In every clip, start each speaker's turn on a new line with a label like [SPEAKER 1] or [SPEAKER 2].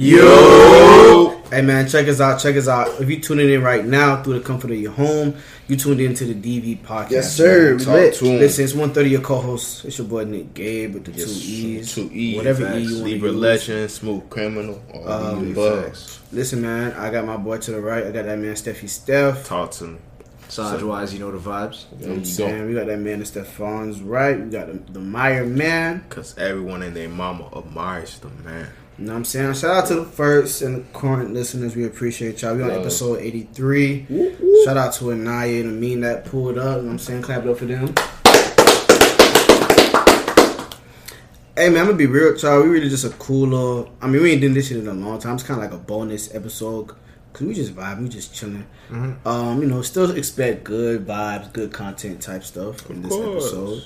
[SPEAKER 1] Yo! Hey man, check us out. Check us out. If you tuning in right now through the comfort of your home, you tuned into the DV podcast.
[SPEAKER 2] Yes, sir.
[SPEAKER 1] man.
[SPEAKER 2] We
[SPEAKER 1] Talk
[SPEAKER 2] lit.
[SPEAKER 1] to 'em. Listen, it's one thirty. Your co-host. It's your boy Nick Gabe with the
[SPEAKER 3] Yes,
[SPEAKER 1] two E's,
[SPEAKER 3] Two E's.
[SPEAKER 1] whatever
[SPEAKER 3] facts.
[SPEAKER 1] E you want to
[SPEAKER 3] Libra
[SPEAKER 1] use.
[SPEAKER 3] Legend, Smooth Criminal, all
[SPEAKER 1] Um,
[SPEAKER 3] the above.
[SPEAKER 1] Listen, man, I got my boy to the right. I got that man Steffi Steph.
[SPEAKER 3] Talk to me.
[SPEAKER 4] Size wise, you know the vibes.
[SPEAKER 1] You know what I'm saying? We got that man Stefan's right. We got the, the Meyer man.
[SPEAKER 3] Because everyone and their mama admires the man.
[SPEAKER 1] You know what I'm saying? Shout out to the first and the current listeners. We appreciate y'all. We on episode 83. Shout out to Anaya and Amin that pulled up. You know what I'm saying? Clap it up for them. Hey man, I'm gonna be real y'all. We really just a cool little. I mean, we ain't done this shit in a long time. It's kind of like a bonus episode because we just vibe, we just chilling. Um, you know, still expect good vibes, good content type stuff in this episode.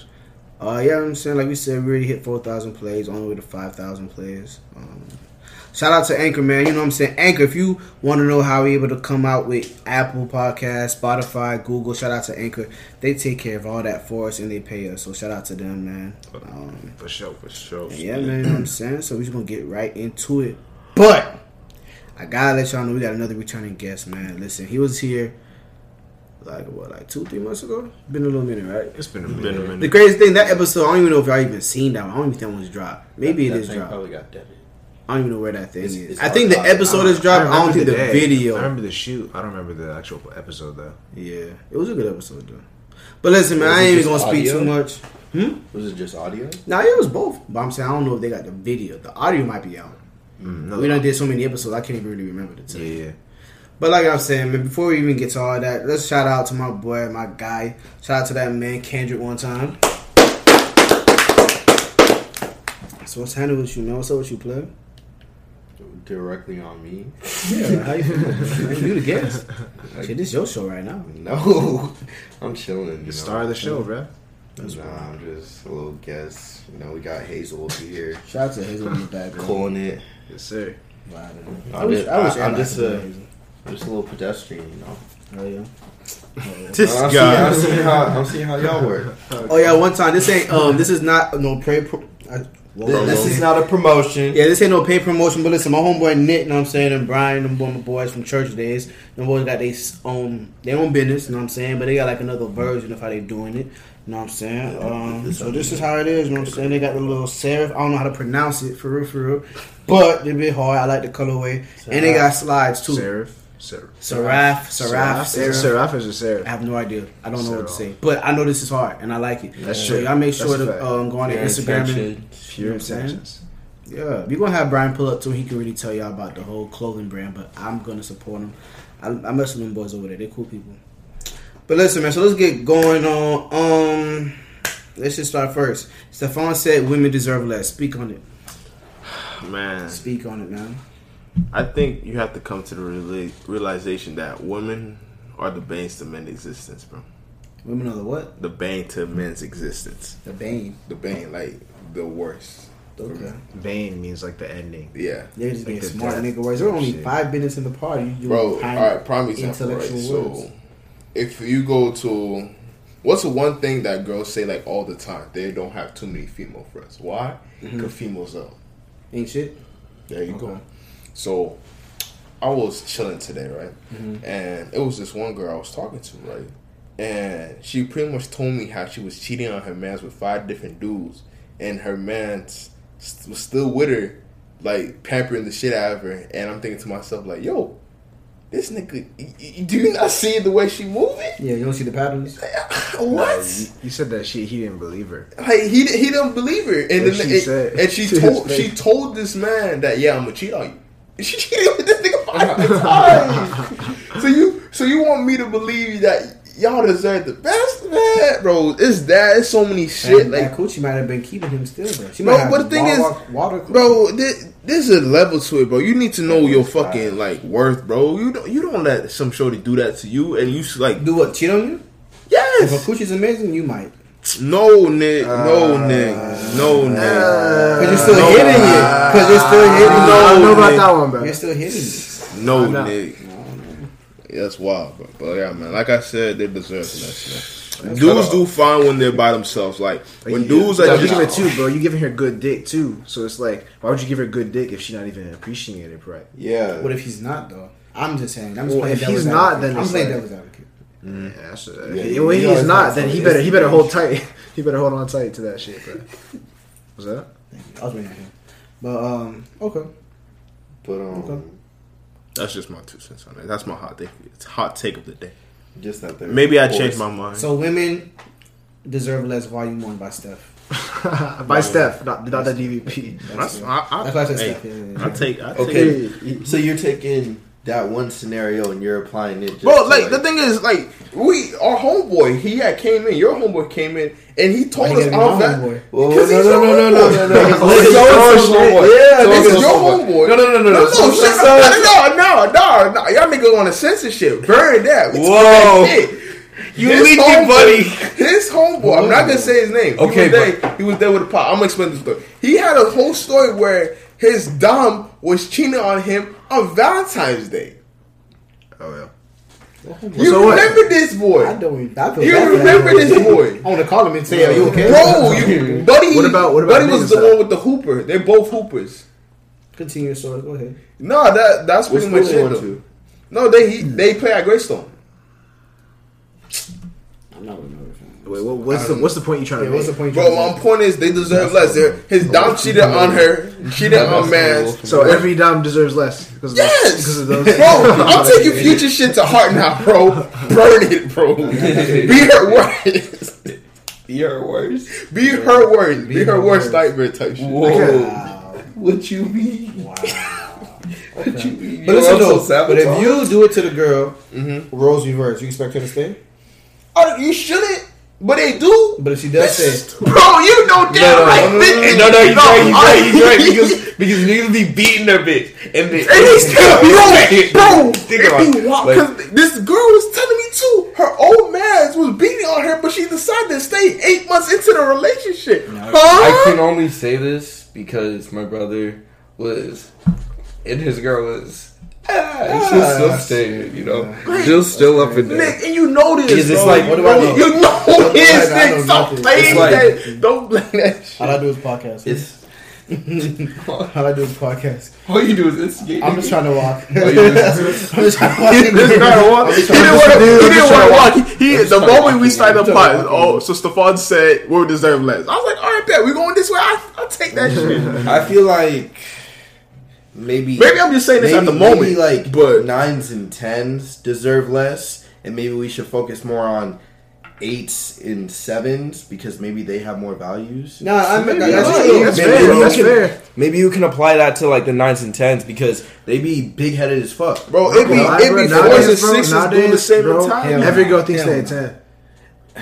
[SPEAKER 1] Uh, yeah, I'm saying like we said, we already hit four thousand plays, on the way to five thousand plays. Um, shout out to Anchor, man. You know what I'm saying? Anchor, if you want to know how we able to come out with Apple Podcast, Spotify, Google, shout out to Anchor. They take care of all that for us and they pay us. So shout out to them, man. Um,
[SPEAKER 3] For sure, for sure.
[SPEAKER 1] yeah, man, you know what I'm saying? So we just gonna get right into it. But I gotta let y'all know we got another returning guest, man. Listen, he was here like what, like two, three months ago? Been a little minute, right?
[SPEAKER 4] It's been a
[SPEAKER 3] Been a
[SPEAKER 4] minute.
[SPEAKER 3] minute.
[SPEAKER 1] The crazy thing, that episode, I don't even know if y'all even seen that one. I don't even think it was dropped. Maybe
[SPEAKER 2] That
[SPEAKER 1] it is
[SPEAKER 2] thing
[SPEAKER 1] dropped.
[SPEAKER 2] Probably got dead.
[SPEAKER 1] I don't even know where that thing
[SPEAKER 2] It's-
[SPEAKER 1] is.
[SPEAKER 2] it's
[SPEAKER 1] I think the episode is dropped. I, don't think the,
[SPEAKER 4] day.
[SPEAKER 1] video.
[SPEAKER 4] I remember the shoot. I don't remember the actual episode though.
[SPEAKER 1] Yeah, it was a good episode though. But listen, man,
[SPEAKER 2] Was
[SPEAKER 1] I ain't even gonna speak
[SPEAKER 2] audio?
[SPEAKER 1] too much. Hmm?
[SPEAKER 2] Was it just audio?
[SPEAKER 1] Nah, it was both. But I'm saying I don't know if they got the video. The audio might be out.
[SPEAKER 4] Mm, no,
[SPEAKER 1] We done did so many episodes, I can't even really remember the time.
[SPEAKER 4] Yeah, yeah.
[SPEAKER 1] But like I'm saying, man, before we even get to all that, let's shout out to my boy, my guy. Shout out to that man Kendrick one time. So what's happening with you, man? What's up with you, play?
[SPEAKER 2] Directly on me?
[SPEAKER 1] Yeah, how you feel? Man, you the guest. Shit, this your show right now.
[SPEAKER 2] No, I'm chilling. You know?
[SPEAKER 4] The star of the show, bro.
[SPEAKER 2] Nah, I'm just a little guest. You know, we got Hazel over here,
[SPEAKER 1] Shout out to Hazel in the background.
[SPEAKER 2] calling it.
[SPEAKER 4] Yes, sir.
[SPEAKER 1] Wow,
[SPEAKER 2] I
[SPEAKER 1] I wish,
[SPEAKER 2] just-
[SPEAKER 1] I wish
[SPEAKER 2] I- I'm just a-
[SPEAKER 1] be Hazel.
[SPEAKER 2] I'm just a little pedestrian, you know.
[SPEAKER 1] Oh yeah.
[SPEAKER 3] This
[SPEAKER 2] I'm
[SPEAKER 3] guy.
[SPEAKER 2] seeing, I'm seeing how I'm seeing how y'all work.
[SPEAKER 1] Oh yeah. One time, this ain't um, this is not no pray. Pro- I, well,
[SPEAKER 2] This, this is not a promotion.
[SPEAKER 1] Yeah, this ain't no pay promotion, but listen, my homeboy Nick, you know what I'm saying, and Brian, them boy, my boys from church days, them boys got their own, their own business, you know what I'm saying, but they got like another version of how they doing it, you know what I'm saying. Um, so this is how it is, you know what I'm saying. They got the little serif, I don't know how to pronounce it for real, for real, but they're a bit hard. I like the colorway, and they got slides too.
[SPEAKER 4] Seraph. Seraph.
[SPEAKER 1] Seraph, Seraph,
[SPEAKER 4] Is a
[SPEAKER 1] Seraph.
[SPEAKER 4] Seraph or is it
[SPEAKER 1] I have no idea. I don't know what to say, but I know this is hard, and I like it.
[SPEAKER 4] That's
[SPEAKER 1] so
[SPEAKER 4] true.
[SPEAKER 1] y'all make sure to um, go on their Instagram. And,
[SPEAKER 2] intention.
[SPEAKER 4] Pure
[SPEAKER 1] what I'm
[SPEAKER 4] intentions.
[SPEAKER 1] Yeah, we're gonna have Brian pull up too. He can really tell y'all about the whole clothing brand, but I'm gonna support him. I, I mess with them boys over there. They're cool people. But listen, man. So let's get going on. Um, let's just start first. Stefan said women deserve less. Speak on it.
[SPEAKER 3] Man,
[SPEAKER 1] Speak on it, man.
[SPEAKER 3] I think you have to come to the reali- realization that women are the banes to men's existence, bro.
[SPEAKER 1] Women are the what?
[SPEAKER 3] The bane to men's existence.
[SPEAKER 1] The bane.
[SPEAKER 3] The bane, like the worst.
[SPEAKER 1] Okay.
[SPEAKER 4] Bane means like the ending.
[SPEAKER 3] Yeah.
[SPEAKER 1] They're just being
[SPEAKER 4] Like the
[SPEAKER 1] smart
[SPEAKER 4] death
[SPEAKER 1] nigga ways. There were only
[SPEAKER 4] shit.
[SPEAKER 1] five minutes in the party. You
[SPEAKER 3] Bro, all right,
[SPEAKER 1] kind
[SPEAKER 3] right, prime example, right?
[SPEAKER 1] intellectual words.
[SPEAKER 3] So, if you go to, what's the one thing that girls say like all the time? They don't have too many female friends. Why? Mm-hmm. Because females are.
[SPEAKER 1] Ain't shit.
[SPEAKER 3] There you go.
[SPEAKER 1] Okay.
[SPEAKER 3] So, I was chilling today, right? Mm-hmm. And it was this one girl I was talking to, right? And she pretty much told me how she was cheating on her mans with five different dudes, and her man s- was still with her, like pampering the shit out of her. And I'm thinking to myself, like, yo, this nigga, y- y- do you not see the way she moving?
[SPEAKER 1] Yeah, you don't see the patterns.
[SPEAKER 3] what?
[SPEAKER 4] You, you said that she he didn't believe her.
[SPEAKER 3] Like he he didn't believe her, and
[SPEAKER 4] What
[SPEAKER 3] then
[SPEAKER 4] she
[SPEAKER 3] it-
[SPEAKER 4] said
[SPEAKER 3] and she told she told this man that yeah I'm gonna cheat on you. And she cheated with this nigga five times. so you so you want me to believe that y'all deserve the best, man, bro? It's that. It's so many shit,
[SPEAKER 1] And
[SPEAKER 3] like
[SPEAKER 1] that coochie might have been keeping him still, bro. She
[SPEAKER 3] Bro,
[SPEAKER 1] might have
[SPEAKER 3] but the thing
[SPEAKER 1] water,
[SPEAKER 3] is-
[SPEAKER 1] water coochie.
[SPEAKER 3] bro. This, there's a level to it, bro. You need to know your fucking like worth, bro. You don't you don't let some shorty do that to you, and you s- like
[SPEAKER 1] Do what? Cheat on you? Yes. If a coochie's amazing, you might.
[SPEAKER 3] No, Nick, no, Nick, no, Nick.
[SPEAKER 1] Cause you're still
[SPEAKER 3] No.
[SPEAKER 1] hitting it. Cause you're still hitting
[SPEAKER 4] I
[SPEAKER 1] it.
[SPEAKER 4] don't know about that one, bro.
[SPEAKER 1] You're still hitting it.
[SPEAKER 3] No,
[SPEAKER 4] I know.
[SPEAKER 3] Nick. That's wild, bro. But yeah, man. Like I said, they deserve less. dudes do fine when they're by themselves. Like
[SPEAKER 4] Like,
[SPEAKER 3] when
[SPEAKER 4] you,
[SPEAKER 3] dudes
[SPEAKER 4] you
[SPEAKER 3] are
[SPEAKER 4] gotta give it too, bro. You giving her good dick too, so it's like, why would you give her good dick if she's not even appreciating it right?
[SPEAKER 5] Yeah.
[SPEAKER 1] What if he's not though? I'm just saying. I'm just
[SPEAKER 4] Well,
[SPEAKER 1] playing
[SPEAKER 4] if he's not, then
[SPEAKER 1] I'm
[SPEAKER 4] it's
[SPEAKER 1] playing
[SPEAKER 4] like-
[SPEAKER 1] devil's advocate.
[SPEAKER 4] Yeah, that's, uh,
[SPEAKER 5] Yeah,
[SPEAKER 4] if
[SPEAKER 5] you-
[SPEAKER 4] he
[SPEAKER 5] you
[SPEAKER 4] is not, then he better he better hold tight. he better hold on tight to that shit, bro. What's that?
[SPEAKER 1] I was waiting on him. But um, okay.
[SPEAKER 5] But um,
[SPEAKER 1] Okay.
[SPEAKER 3] that's just my two cents on it. That's my hot take. It's hot take of the day.
[SPEAKER 5] just not there.
[SPEAKER 3] Maybe I
[SPEAKER 5] Of
[SPEAKER 3] changed my mind.
[SPEAKER 1] So women deserve less volume one by Steph.
[SPEAKER 4] By Steph, not not the DVP.
[SPEAKER 3] That's,
[SPEAKER 1] That's,
[SPEAKER 3] I, I,
[SPEAKER 1] that's why I said
[SPEAKER 3] hey,
[SPEAKER 1] Steph. Yeah, yeah, yeah.
[SPEAKER 3] I take. I take
[SPEAKER 5] Okay. So you're taking that one scenario and you're applying it. Just
[SPEAKER 3] Bro,
[SPEAKER 5] to,
[SPEAKER 3] like the thing is, like we, our homeboy, he had came in. Your homeboy came in, and he told us
[SPEAKER 1] you gotta be
[SPEAKER 3] all
[SPEAKER 1] my
[SPEAKER 3] that.
[SPEAKER 1] homeboy?
[SPEAKER 5] Whoa,
[SPEAKER 3] Because
[SPEAKER 5] no,
[SPEAKER 3] he's
[SPEAKER 5] no,
[SPEAKER 3] your
[SPEAKER 5] no, no, no,
[SPEAKER 3] homeboy.
[SPEAKER 5] no, no, no.
[SPEAKER 3] It's
[SPEAKER 5] So
[SPEAKER 3] your
[SPEAKER 5] and so
[SPEAKER 3] homeboy.
[SPEAKER 5] Yeah,
[SPEAKER 3] So
[SPEAKER 5] this
[SPEAKER 3] it's
[SPEAKER 5] is
[SPEAKER 3] your
[SPEAKER 5] homeboy.
[SPEAKER 3] homeboy.
[SPEAKER 5] No, no, no, no,
[SPEAKER 3] No,
[SPEAKER 5] no.
[SPEAKER 3] no,
[SPEAKER 5] So-
[SPEAKER 3] shut
[SPEAKER 5] so-
[SPEAKER 3] up. No, no, no, no. No, no, no. Y'all niggas on the censorship. Burn that. We talking
[SPEAKER 5] Whoa.
[SPEAKER 3] that shit.
[SPEAKER 5] You
[SPEAKER 3] His
[SPEAKER 5] leaked it,
[SPEAKER 3] homeboy-
[SPEAKER 5] buddy.
[SPEAKER 3] His homeboy. I'm not gonna say his name.
[SPEAKER 5] Okay,
[SPEAKER 3] he was there. He was there with the pot. I'm gonna explain the story. He had a whole story where his dom was cheating on him on Valentine's Day.
[SPEAKER 4] Oh yeah.
[SPEAKER 3] You
[SPEAKER 4] So what?
[SPEAKER 3] remember this boy?
[SPEAKER 1] I don't. even- I feel
[SPEAKER 3] You
[SPEAKER 1] bad for that
[SPEAKER 3] remember
[SPEAKER 1] boy.
[SPEAKER 3] this boy?
[SPEAKER 1] I want to call him and say, "Are you okay,
[SPEAKER 3] Bro, you, buddy.
[SPEAKER 4] What about- what about
[SPEAKER 3] buddy was the
[SPEAKER 4] that-
[SPEAKER 3] one with the hooper? They're both hoopers.
[SPEAKER 1] Continue your story. Go ahead.
[SPEAKER 3] No, that that's
[SPEAKER 5] Which
[SPEAKER 3] pretty much it.
[SPEAKER 5] went
[SPEAKER 3] though.
[SPEAKER 5] to?
[SPEAKER 3] No, they he, they play at Greystone.
[SPEAKER 1] I'm not remember.
[SPEAKER 4] Wait, what, what's the what's the point you trying
[SPEAKER 1] Yeah,
[SPEAKER 4] to
[SPEAKER 1] what's the
[SPEAKER 4] make?
[SPEAKER 1] point?
[SPEAKER 3] Bro, my point is they deserve less. They're, his dom cheated on her, cheated on man.
[SPEAKER 4] So every dom deserves less because of those,
[SPEAKER 3] Yes,
[SPEAKER 4] because of those.
[SPEAKER 3] bro. I'm taking future shit to heart now, bro. Burn it, bro. Be her worst.
[SPEAKER 5] Your worst.
[SPEAKER 3] Be her worst. Be,
[SPEAKER 1] Be
[SPEAKER 3] her
[SPEAKER 1] her
[SPEAKER 3] worst
[SPEAKER 1] worst.
[SPEAKER 3] nightmare type shit.
[SPEAKER 5] Whoa.
[SPEAKER 1] Wow.
[SPEAKER 5] What you mean?
[SPEAKER 1] Wow.
[SPEAKER 5] What you mean?
[SPEAKER 1] But listen
[SPEAKER 5] also
[SPEAKER 1] though, but if you do it to the girl,
[SPEAKER 3] Mm-hmm.
[SPEAKER 1] roles reverse. You expect her to stay?
[SPEAKER 3] Oh, you shouldn't, but they do.
[SPEAKER 1] But if she does stay,
[SPEAKER 3] Bro, you know damn right. bitch.
[SPEAKER 5] No, no, he's right, he's right, he's right, because because niggas be beating their bitch and they
[SPEAKER 3] And they still be bro.
[SPEAKER 5] Think about it. Like-
[SPEAKER 3] this girl was telling me too. Her old man was beating on her, but she decided to stay eight months into the relationship.
[SPEAKER 5] I can only say this because my brother was, and his girl was. Ah, she's still staying, you know. Still, still up in there.
[SPEAKER 3] Nick, and you know this,
[SPEAKER 5] Because it's
[SPEAKER 3] bro.
[SPEAKER 5] like-
[SPEAKER 1] what do I know?
[SPEAKER 3] You know
[SPEAKER 1] What
[SPEAKER 3] this, Nick. Stop playing
[SPEAKER 5] like,
[SPEAKER 3] that. Don't play that shit.
[SPEAKER 1] all I do is podcast.
[SPEAKER 5] It's
[SPEAKER 1] all I do is podcast.
[SPEAKER 5] all you do is instigate.
[SPEAKER 1] I'm just trying to walk.
[SPEAKER 5] All you do is-
[SPEAKER 1] I'm just trying to walk.
[SPEAKER 3] This guy walk- He didn't want to. He didn't want to walk. He, he the
[SPEAKER 5] trying
[SPEAKER 3] moment we
[SPEAKER 5] walk.
[SPEAKER 3] started
[SPEAKER 5] I'm
[SPEAKER 3] the
[SPEAKER 5] trying to
[SPEAKER 3] pod. Oh, so Stefan said we deserve less. I was like, all right, bet we going this way. I, I'll take that shit.
[SPEAKER 5] I feel like maybe
[SPEAKER 3] Maybe I'm just saying this at the moment,
[SPEAKER 5] maybe like
[SPEAKER 3] but
[SPEAKER 5] nines and tens deserve less, and maybe we should focus more on eights and sevens because maybe they have more values.
[SPEAKER 1] No, I'm
[SPEAKER 4] Maybe
[SPEAKER 1] that's
[SPEAKER 4] That's fair.
[SPEAKER 5] you
[SPEAKER 4] That's
[SPEAKER 5] can-
[SPEAKER 4] fair.
[SPEAKER 5] Maybe you can apply that to like the nines and tens because they be big headed as fuck.
[SPEAKER 3] bro, it be
[SPEAKER 4] Bro,
[SPEAKER 3] it be
[SPEAKER 4] bro,
[SPEAKER 3] fours and
[SPEAKER 4] nowadays, bro,
[SPEAKER 3] sixes doing the
[SPEAKER 4] nowadays,
[SPEAKER 3] same
[SPEAKER 4] bro,
[SPEAKER 3] time.
[SPEAKER 4] Every girl thinks
[SPEAKER 1] Hell
[SPEAKER 4] they're a
[SPEAKER 1] no.
[SPEAKER 4] ten.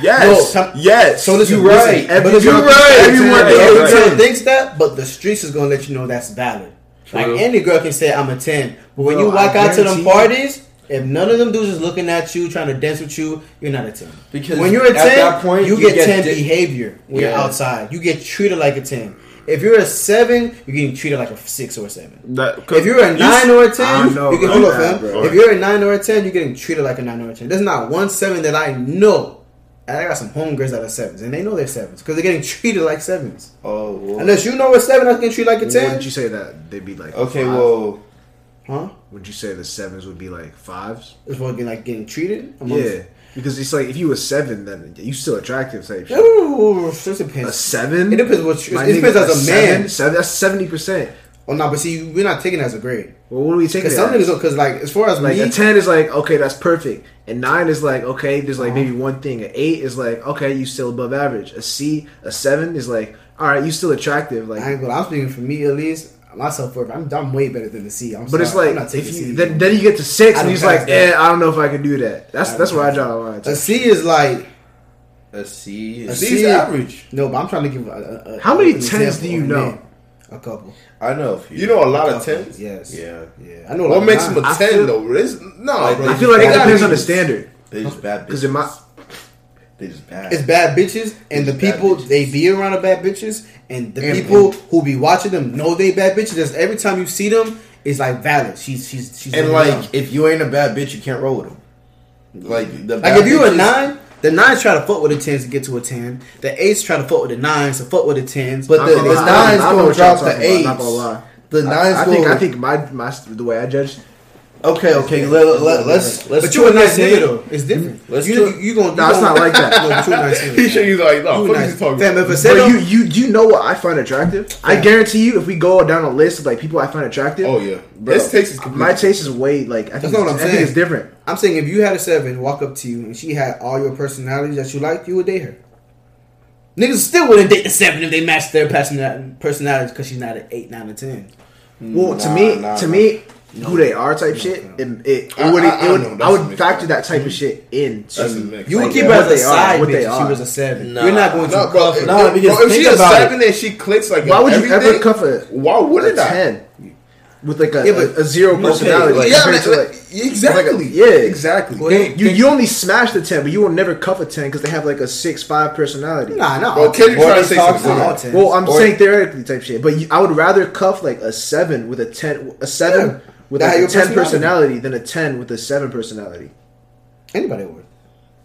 [SPEAKER 3] Yes,
[SPEAKER 1] No, some-
[SPEAKER 3] yes.
[SPEAKER 1] So listen,
[SPEAKER 5] You right.
[SPEAKER 1] listen,
[SPEAKER 4] Every
[SPEAKER 1] but
[SPEAKER 4] girl
[SPEAKER 1] you're
[SPEAKER 4] thinks
[SPEAKER 1] right.
[SPEAKER 4] they're a
[SPEAKER 1] Everyone,
[SPEAKER 4] 10.
[SPEAKER 1] every
[SPEAKER 5] Right.
[SPEAKER 1] girl thinks that, but the streets is gonna let you know that's valid. Like any girl can say I'm a ten, but when
[SPEAKER 4] Bro,
[SPEAKER 1] you walk
[SPEAKER 4] I
[SPEAKER 1] out to them parties, if none of them dudes is looking at you, trying to dance with you, you're not a ten.
[SPEAKER 5] Because
[SPEAKER 1] when you're a
[SPEAKER 5] at
[SPEAKER 1] ten,
[SPEAKER 5] that point,
[SPEAKER 1] you,
[SPEAKER 5] you
[SPEAKER 1] get,
[SPEAKER 5] get
[SPEAKER 1] ten
[SPEAKER 5] di-
[SPEAKER 1] behavior when you're outside. You get treated like a ten. If you're a seven, you're getting treated like a six or a seven.
[SPEAKER 3] That-
[SPEAKER 1] If you're a
[SPEAKER 3] you
[SPEAKER 1] nine or a ten,
[SPEAKER 4] don't know
[SPEAKER 1] you can
[SPEAKER 4] about
[SPEAKER 1] hold up,
[SPEAKER 4] that,
[SPEAKER 1] fam.
[SPEAKER 4] bro.
[SPEAKER 1] If you're a nine or a ten, you're getting treated like a nine or a ten. There's not one seven that I know. And I got some homegirls that are sevens, and they know they're sevens because they're getting treated like sevens.
[SPEAKER 5] Oh, well.
[SPEAKER 1] Unless you know a seven that's getting treated like a ten,
[SPEAKER 4] would you say that they'd be like?
[SPEAKER 5] okay,
[SPEAKER 4] five?
[SPEAKER 5] well,
[SPEAKER 1] huh?
[SPEAKER 4] Would you say the sevens would be like fives?
[SPEAKER 1] It's what like getting treated. amongst-
[SPEAKER 4] Yeah, because it's like if you were seven, then you still attractive type shit.
[SPEAKER 1] Ooh, it just
[SPEAKER 4] A seven?
[SPEAKER 1] It depends what you- it depends
[SPEAKER 4] nigga,
[SPEAKER 1] as a man.
[SPEAKER 4] seven? Seven, that's seventy percent.
[SPEAKER 1] Oh no, but see, we're not taking it as a grade
[SPEAKER 4] Well, what are we taking?
[SPEAKER 1] because
[SPEAKER 4] it
[SPEAKER 1] some
[SPEAKER 4] as?
[SPEAKER 1] niggas, because like as far as
[SPEAKER 4] like
[SPEAKER 1] me,
[SPEAKER 4] a ten is like okay, that's perfect, and nine is like okay, there's like maybe one thing. An eight is like okay, you still above average. A C, a seven is like all right, you still attractive. Like,
[SPEAKER 1] I ain't gonna. I'm speaking for me at least. Myself, worth. I'm, I'm way better than the C. I'm
[SPEAKER 4] but it's
[SPEAKER 1] sorry. I'm
[SPEAKER 4] like
[SPEAKER 1] not taking
[SPEAKER 4] if
[SPEAKER 1] C.
[SPEAKER 4] you then, then you get to six,
[SPEAKER 1] I
[SPEAKER 4] and he's like,
[SPEAKER 1] that.
[SPEAKER 4] eh, I don't know if I can do that. That's that's
[SPEAKER 1] don't
[SPEAKER 4] where I draw the line.
[SPEAKER 1] a C is like
[SPEAKER 5] a C.
[SPEAKER 1] A
[SPEAKER 5] A
[SPEAKER 1] C-
[SPEAKER 5] C is average.
[SPEAKER 1] no, but I'm trying to give. A, a, a,
[SPEAKER 4] How many
[SPEAKER 1] an
[SPEAKER 4] tens do you know?
[SPEAKER 1] men. A couple.
[SPEAKER 5] I know a few.
[SPEAKER 3] You know a lot
[SPEAKER 1] A
[SPEAKER 3] of
[SPEAKER 1] couple,
[SPEAKER 3] tens.
[SPEAKER 1] Yes.
[SPEAKER 5] Yeah.
[SPEAKER 1] Yeah. I know.
[SPEAKER 3] What
[SPEAKER 1] of
[SPEAKER 3] makes him a
[SPEAKER 1] nines.
[SPEAKER 3] Ten
[SPEAKER 4] feel-
[SPEAKER 3] though? It's, no,
[SPEAKER 5] Like,
[SPEAKER 3] bro.
[SPEAKER 4] I feel like it
[SPEAKER 3] gotta
[SPEAKER 4] depends on the standard.
[SPEAKER 5] They just bad bitches.
[SPEAKER 4] Because in my
[SPEAKER 5] they just bad.
[SPEAKER 1] It's bad bitches, and the people
[SPEAKER 5] bitches.
[SPEAKER 1] they be around the bad bitches, and the
[SPEAKER 4] And-
[SPEAKER 1] people who be watching them know they bad bitches. Just every time you see them, it's like valid. She's she's she's
[SPEAKER 5] and like,
[SPEAKER 1] around.
[SPEAKER 5] if you ain't a bad bitch, you can't roll with them. Like the
[SPEAKER 1] like if you're a nine, The nines try to fuck with the tens to get to a ten. The eights try to fuck with the nines to fuck with the tens.
[SPEAKER 5] But the, the nines
[SPEAKER 4] I know
[SPEAKER 5] gonna drop
[SPEAKER 4] talking
[SPEAKER 5] the
[SPEAKER 4] about,
[SPEAKER 5] eights.
[SPEAKER 4] Not gonna lie.
[SPEAKER 5] The nines
[SPEAKER 4] I, I think
[SPEAKER 5] go-
[SPEAKER 4] I think my my the way I judge.
[SPEAKER 5] Okay, okay. Let, let, let's let's
[SPEAKER 1] but you're a nice nigga though. It's different. Mm-hmm.
[SPEAKER 5] Let's
[SPEAKER 1] you,
[SPEAKER 5] twi-
[SPEAKER 1] you, you gonna, you
[SPEAKER 4] No, it's
[SPEAKER 1] gonna-
[SPEAKER 4] not like that.
[SPEAKER 1] No, but you a nice nigga.
[SPEAKER 3] He should. He's like, no,
[SPEAKER 1] You nice.
[SPEAKER 3] is he talking
[SPEAKER 1] Fam,
[SPEAKER 3] about?
[SPEAKER 1] if a
[SPEAKER 4] But
[SPEAKER 1] setup,
[SPEAKER 4] you you you know what I find attractive? I guarantee you, if we go down a list of like people I find attractive,
[SPEAKER 3] Oh yeah,
[SPEAKER 4] bro,
[SPEAKER 3] his taste is completely
[SPEAKER 4] my taste is way like I think
[SPEAKER 1] That's what I'm
[SPEAKER 4] I think
[SPEAKER 1] saying.
[SPEAKER 4] it's different.
[SPEAKER 1] I'm saying if you had a seven walk up to you and she had all your personalities that you liked, you would date her. Niggas still wouldn't date the seven if they matched their person- personalities because she's not an eight, nine, or ten.
[SPEAKER 4] Well, to me,
[SPEAKER 3] nah,
[SPEAKER 4] to
[SPEAKER 3] nah.
[SPEAKER 4] me, who they are type shit, it it, it
[SPEAKER 3] I-
[SPEAKER 4] would
[SPEAKER 3] I-
[SPEAKER 4] it,
[SPEAKER 3] I
[SPEAKER 4] would
[SPEAKER 3] know,
[SPEAKER 4] I would factor that type of shit in.
[SPEAKER 3] That's a.
[SPEAKER 1] You would
[SPEAKER 4] Like,
[SPEAKER 1] keep her
[SPEAKER 4] what
[SPEAKER 1] as a
[SPEAKER 4] they are,
[SPEAKER 1] side
[SPEAKER 4] what
[SPEAKER 1] bitch
[SPEAKER 4] they
[SPEAKER 1] if she was a seven.
[SPEAKER 5] Nah.
[SPEAKER 1] You're not going to
[SPEAKER 3] No, bro,
[SPEAKER 1] cuff
[SPEAKER 3] if,
[SPEAKER 1] her.
[SPEAKER 5] Nah, because
[SPEAKER 3] bro, if
[SPEAKER 5] think
[SPEAKER 3] she's a
[SPEAKER 5] about
[SPEAKER 3] seven and she clicks like
[SPEAKER 4] Why would you ever cuff her?
[SPEAKER 3] Why wouldn't I?
[SPEAKER 4] ten with like a,
[SPEAKER 1] Yeah, but-
[SPEAKER 4] a, a zero
[SPEAKER 5] Okay,
[SPEAKER 4] personality?
[SPEAKER 5] like-
[SPEAKER 3] yeah,
[SPEAKER 4] compared
[SPEAKER 3] man, like,
[SPEAKER 4] like,
[SPEAKER 3] exactly.
[SPEAKER 4] like a- yeah.
[SPEAKER 3] exactly.
[SPEAKER 1] Well,
[SPEAKER 4] you, you you only smash the ten, but you will never cuff a ten because they have like a six five personality.
[SPEAKER 1] Nah, nah.
[SPEAKER 3] Bro, Kendrick
[SPEAKER 1] Boy,
[SPEAKER 3] trying to say something
[SPEAKER 1] about
[SPEAKER 3] different.
[SPEAKER 1] all tens.
[SPEAKER 4] Well, I'm
[SPEAKER 5] Or-
[SPEAKER 4] saying theoretically type shit, but you, I would rather cuff like a seven with a ten, a seven
[SPEAKER 1] Yeah.
[SPEAKER 4] with like a ten
[SPEAKER 1] personality.
[SPEAKER 4] personality than a ten with a seven personality.
[SPEAKER 1] anybody would.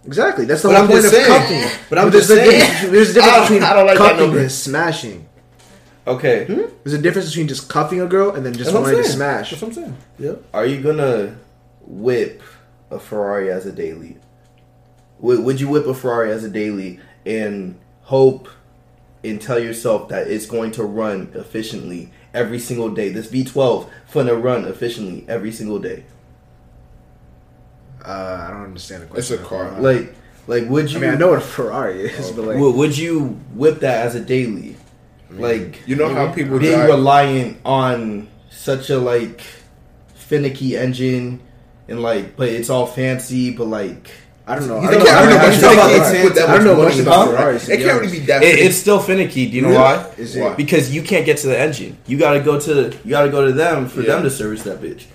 [SPEAKER 4] Exactly, that's the
[SPEAKER 1] But
[SPEAKER 4] whole
[SPEAKER 1] I'm
[SPEAKER 4] point
[SPEAKER 1] just
[SPEAKER 4] of
[SPEAKER 1] saying.
[SPEAKER 4] cuffing.
[SPEAKER 1] But I'm
[SPEAKER 4] there's
[SPEAKER 1] just
[SPEAKER 4] a
[SPEAKER 1] saying.
[SPEAKER 4] difference- There's a difference
[SPEAKER 3] I don't-
[SPEAKER 4] between
[SPEAKER 3] I don't like
[SPEAKER 4] cuffing and smashing.
[SPEAKER 5] Okay.
[SPEAKER 4] There's a difference between just cuffing a girl and then just
[SPEAKER 1] That's
[SPEAKER 4] wanting to
[SPEAKER 1] saying.
[SPEAKER 4] smash.
[SPEAKER 1] That's what I'm saying. Yeah.
[SPEAKER 5] Are you gonna whip a Ferrari as a daily? Would, would you whip a Ferrari as a daily and hope and tell yourself that it's going to run efficiently every single day? This V12 gonna run efficiently every single day.
[SPEAKER 4] Uh, I don't understand the question.
[SPEAKER 3] It's a car.
[SPEAKER 5] Like, like would you?
[SPEAKER 4] I mean, I know what a Ferrari is, but like,
[SPEAKER 5] would, would you whip that as a daily? Like,
[SPEAKER 3] You know how people
[SPEAKER 5] being
[SPEAKER 3] drive.
[SPEAKER 5] reliant on such a like finicky engine and like, but it's all fancy, but like.
[SPEAKER 4] I don't know. I don't
[SPEAKER 1] don't
[SPEAKER 4] know,
[SPEAKER 1] have
[SPEAKER 4] I don't know
[SPEAKER 1] to
[SPEAKER 4] much about
[SPEAKER 1] it
[SPEAKER 3] that
[SPEAKER 4] I don't know
[SPEAKER 3] much
[SPEAKER 4] much about Ferraris.
[SPEAKER 3] it.
[SPEAKER 4] to
[SPEAKER 3] It
[SPEAKER 4] be
[SPEAKER 3] can't really be that.
[SPEAKER 5] It, it's still finicky. Do you know
[SPEAKER 3] Really?
[SPEAKER 5] why?
[SPEAKER 4] Is
[SPEAKER 3] Why?
[SPEAKER 4] it?
[SPEAKER 5] Because you can't get to the engine. You gotta go to you gotta go to them for
[SPEAKER 3] Yeah.
[SPEAKER 5] them to service that bitch.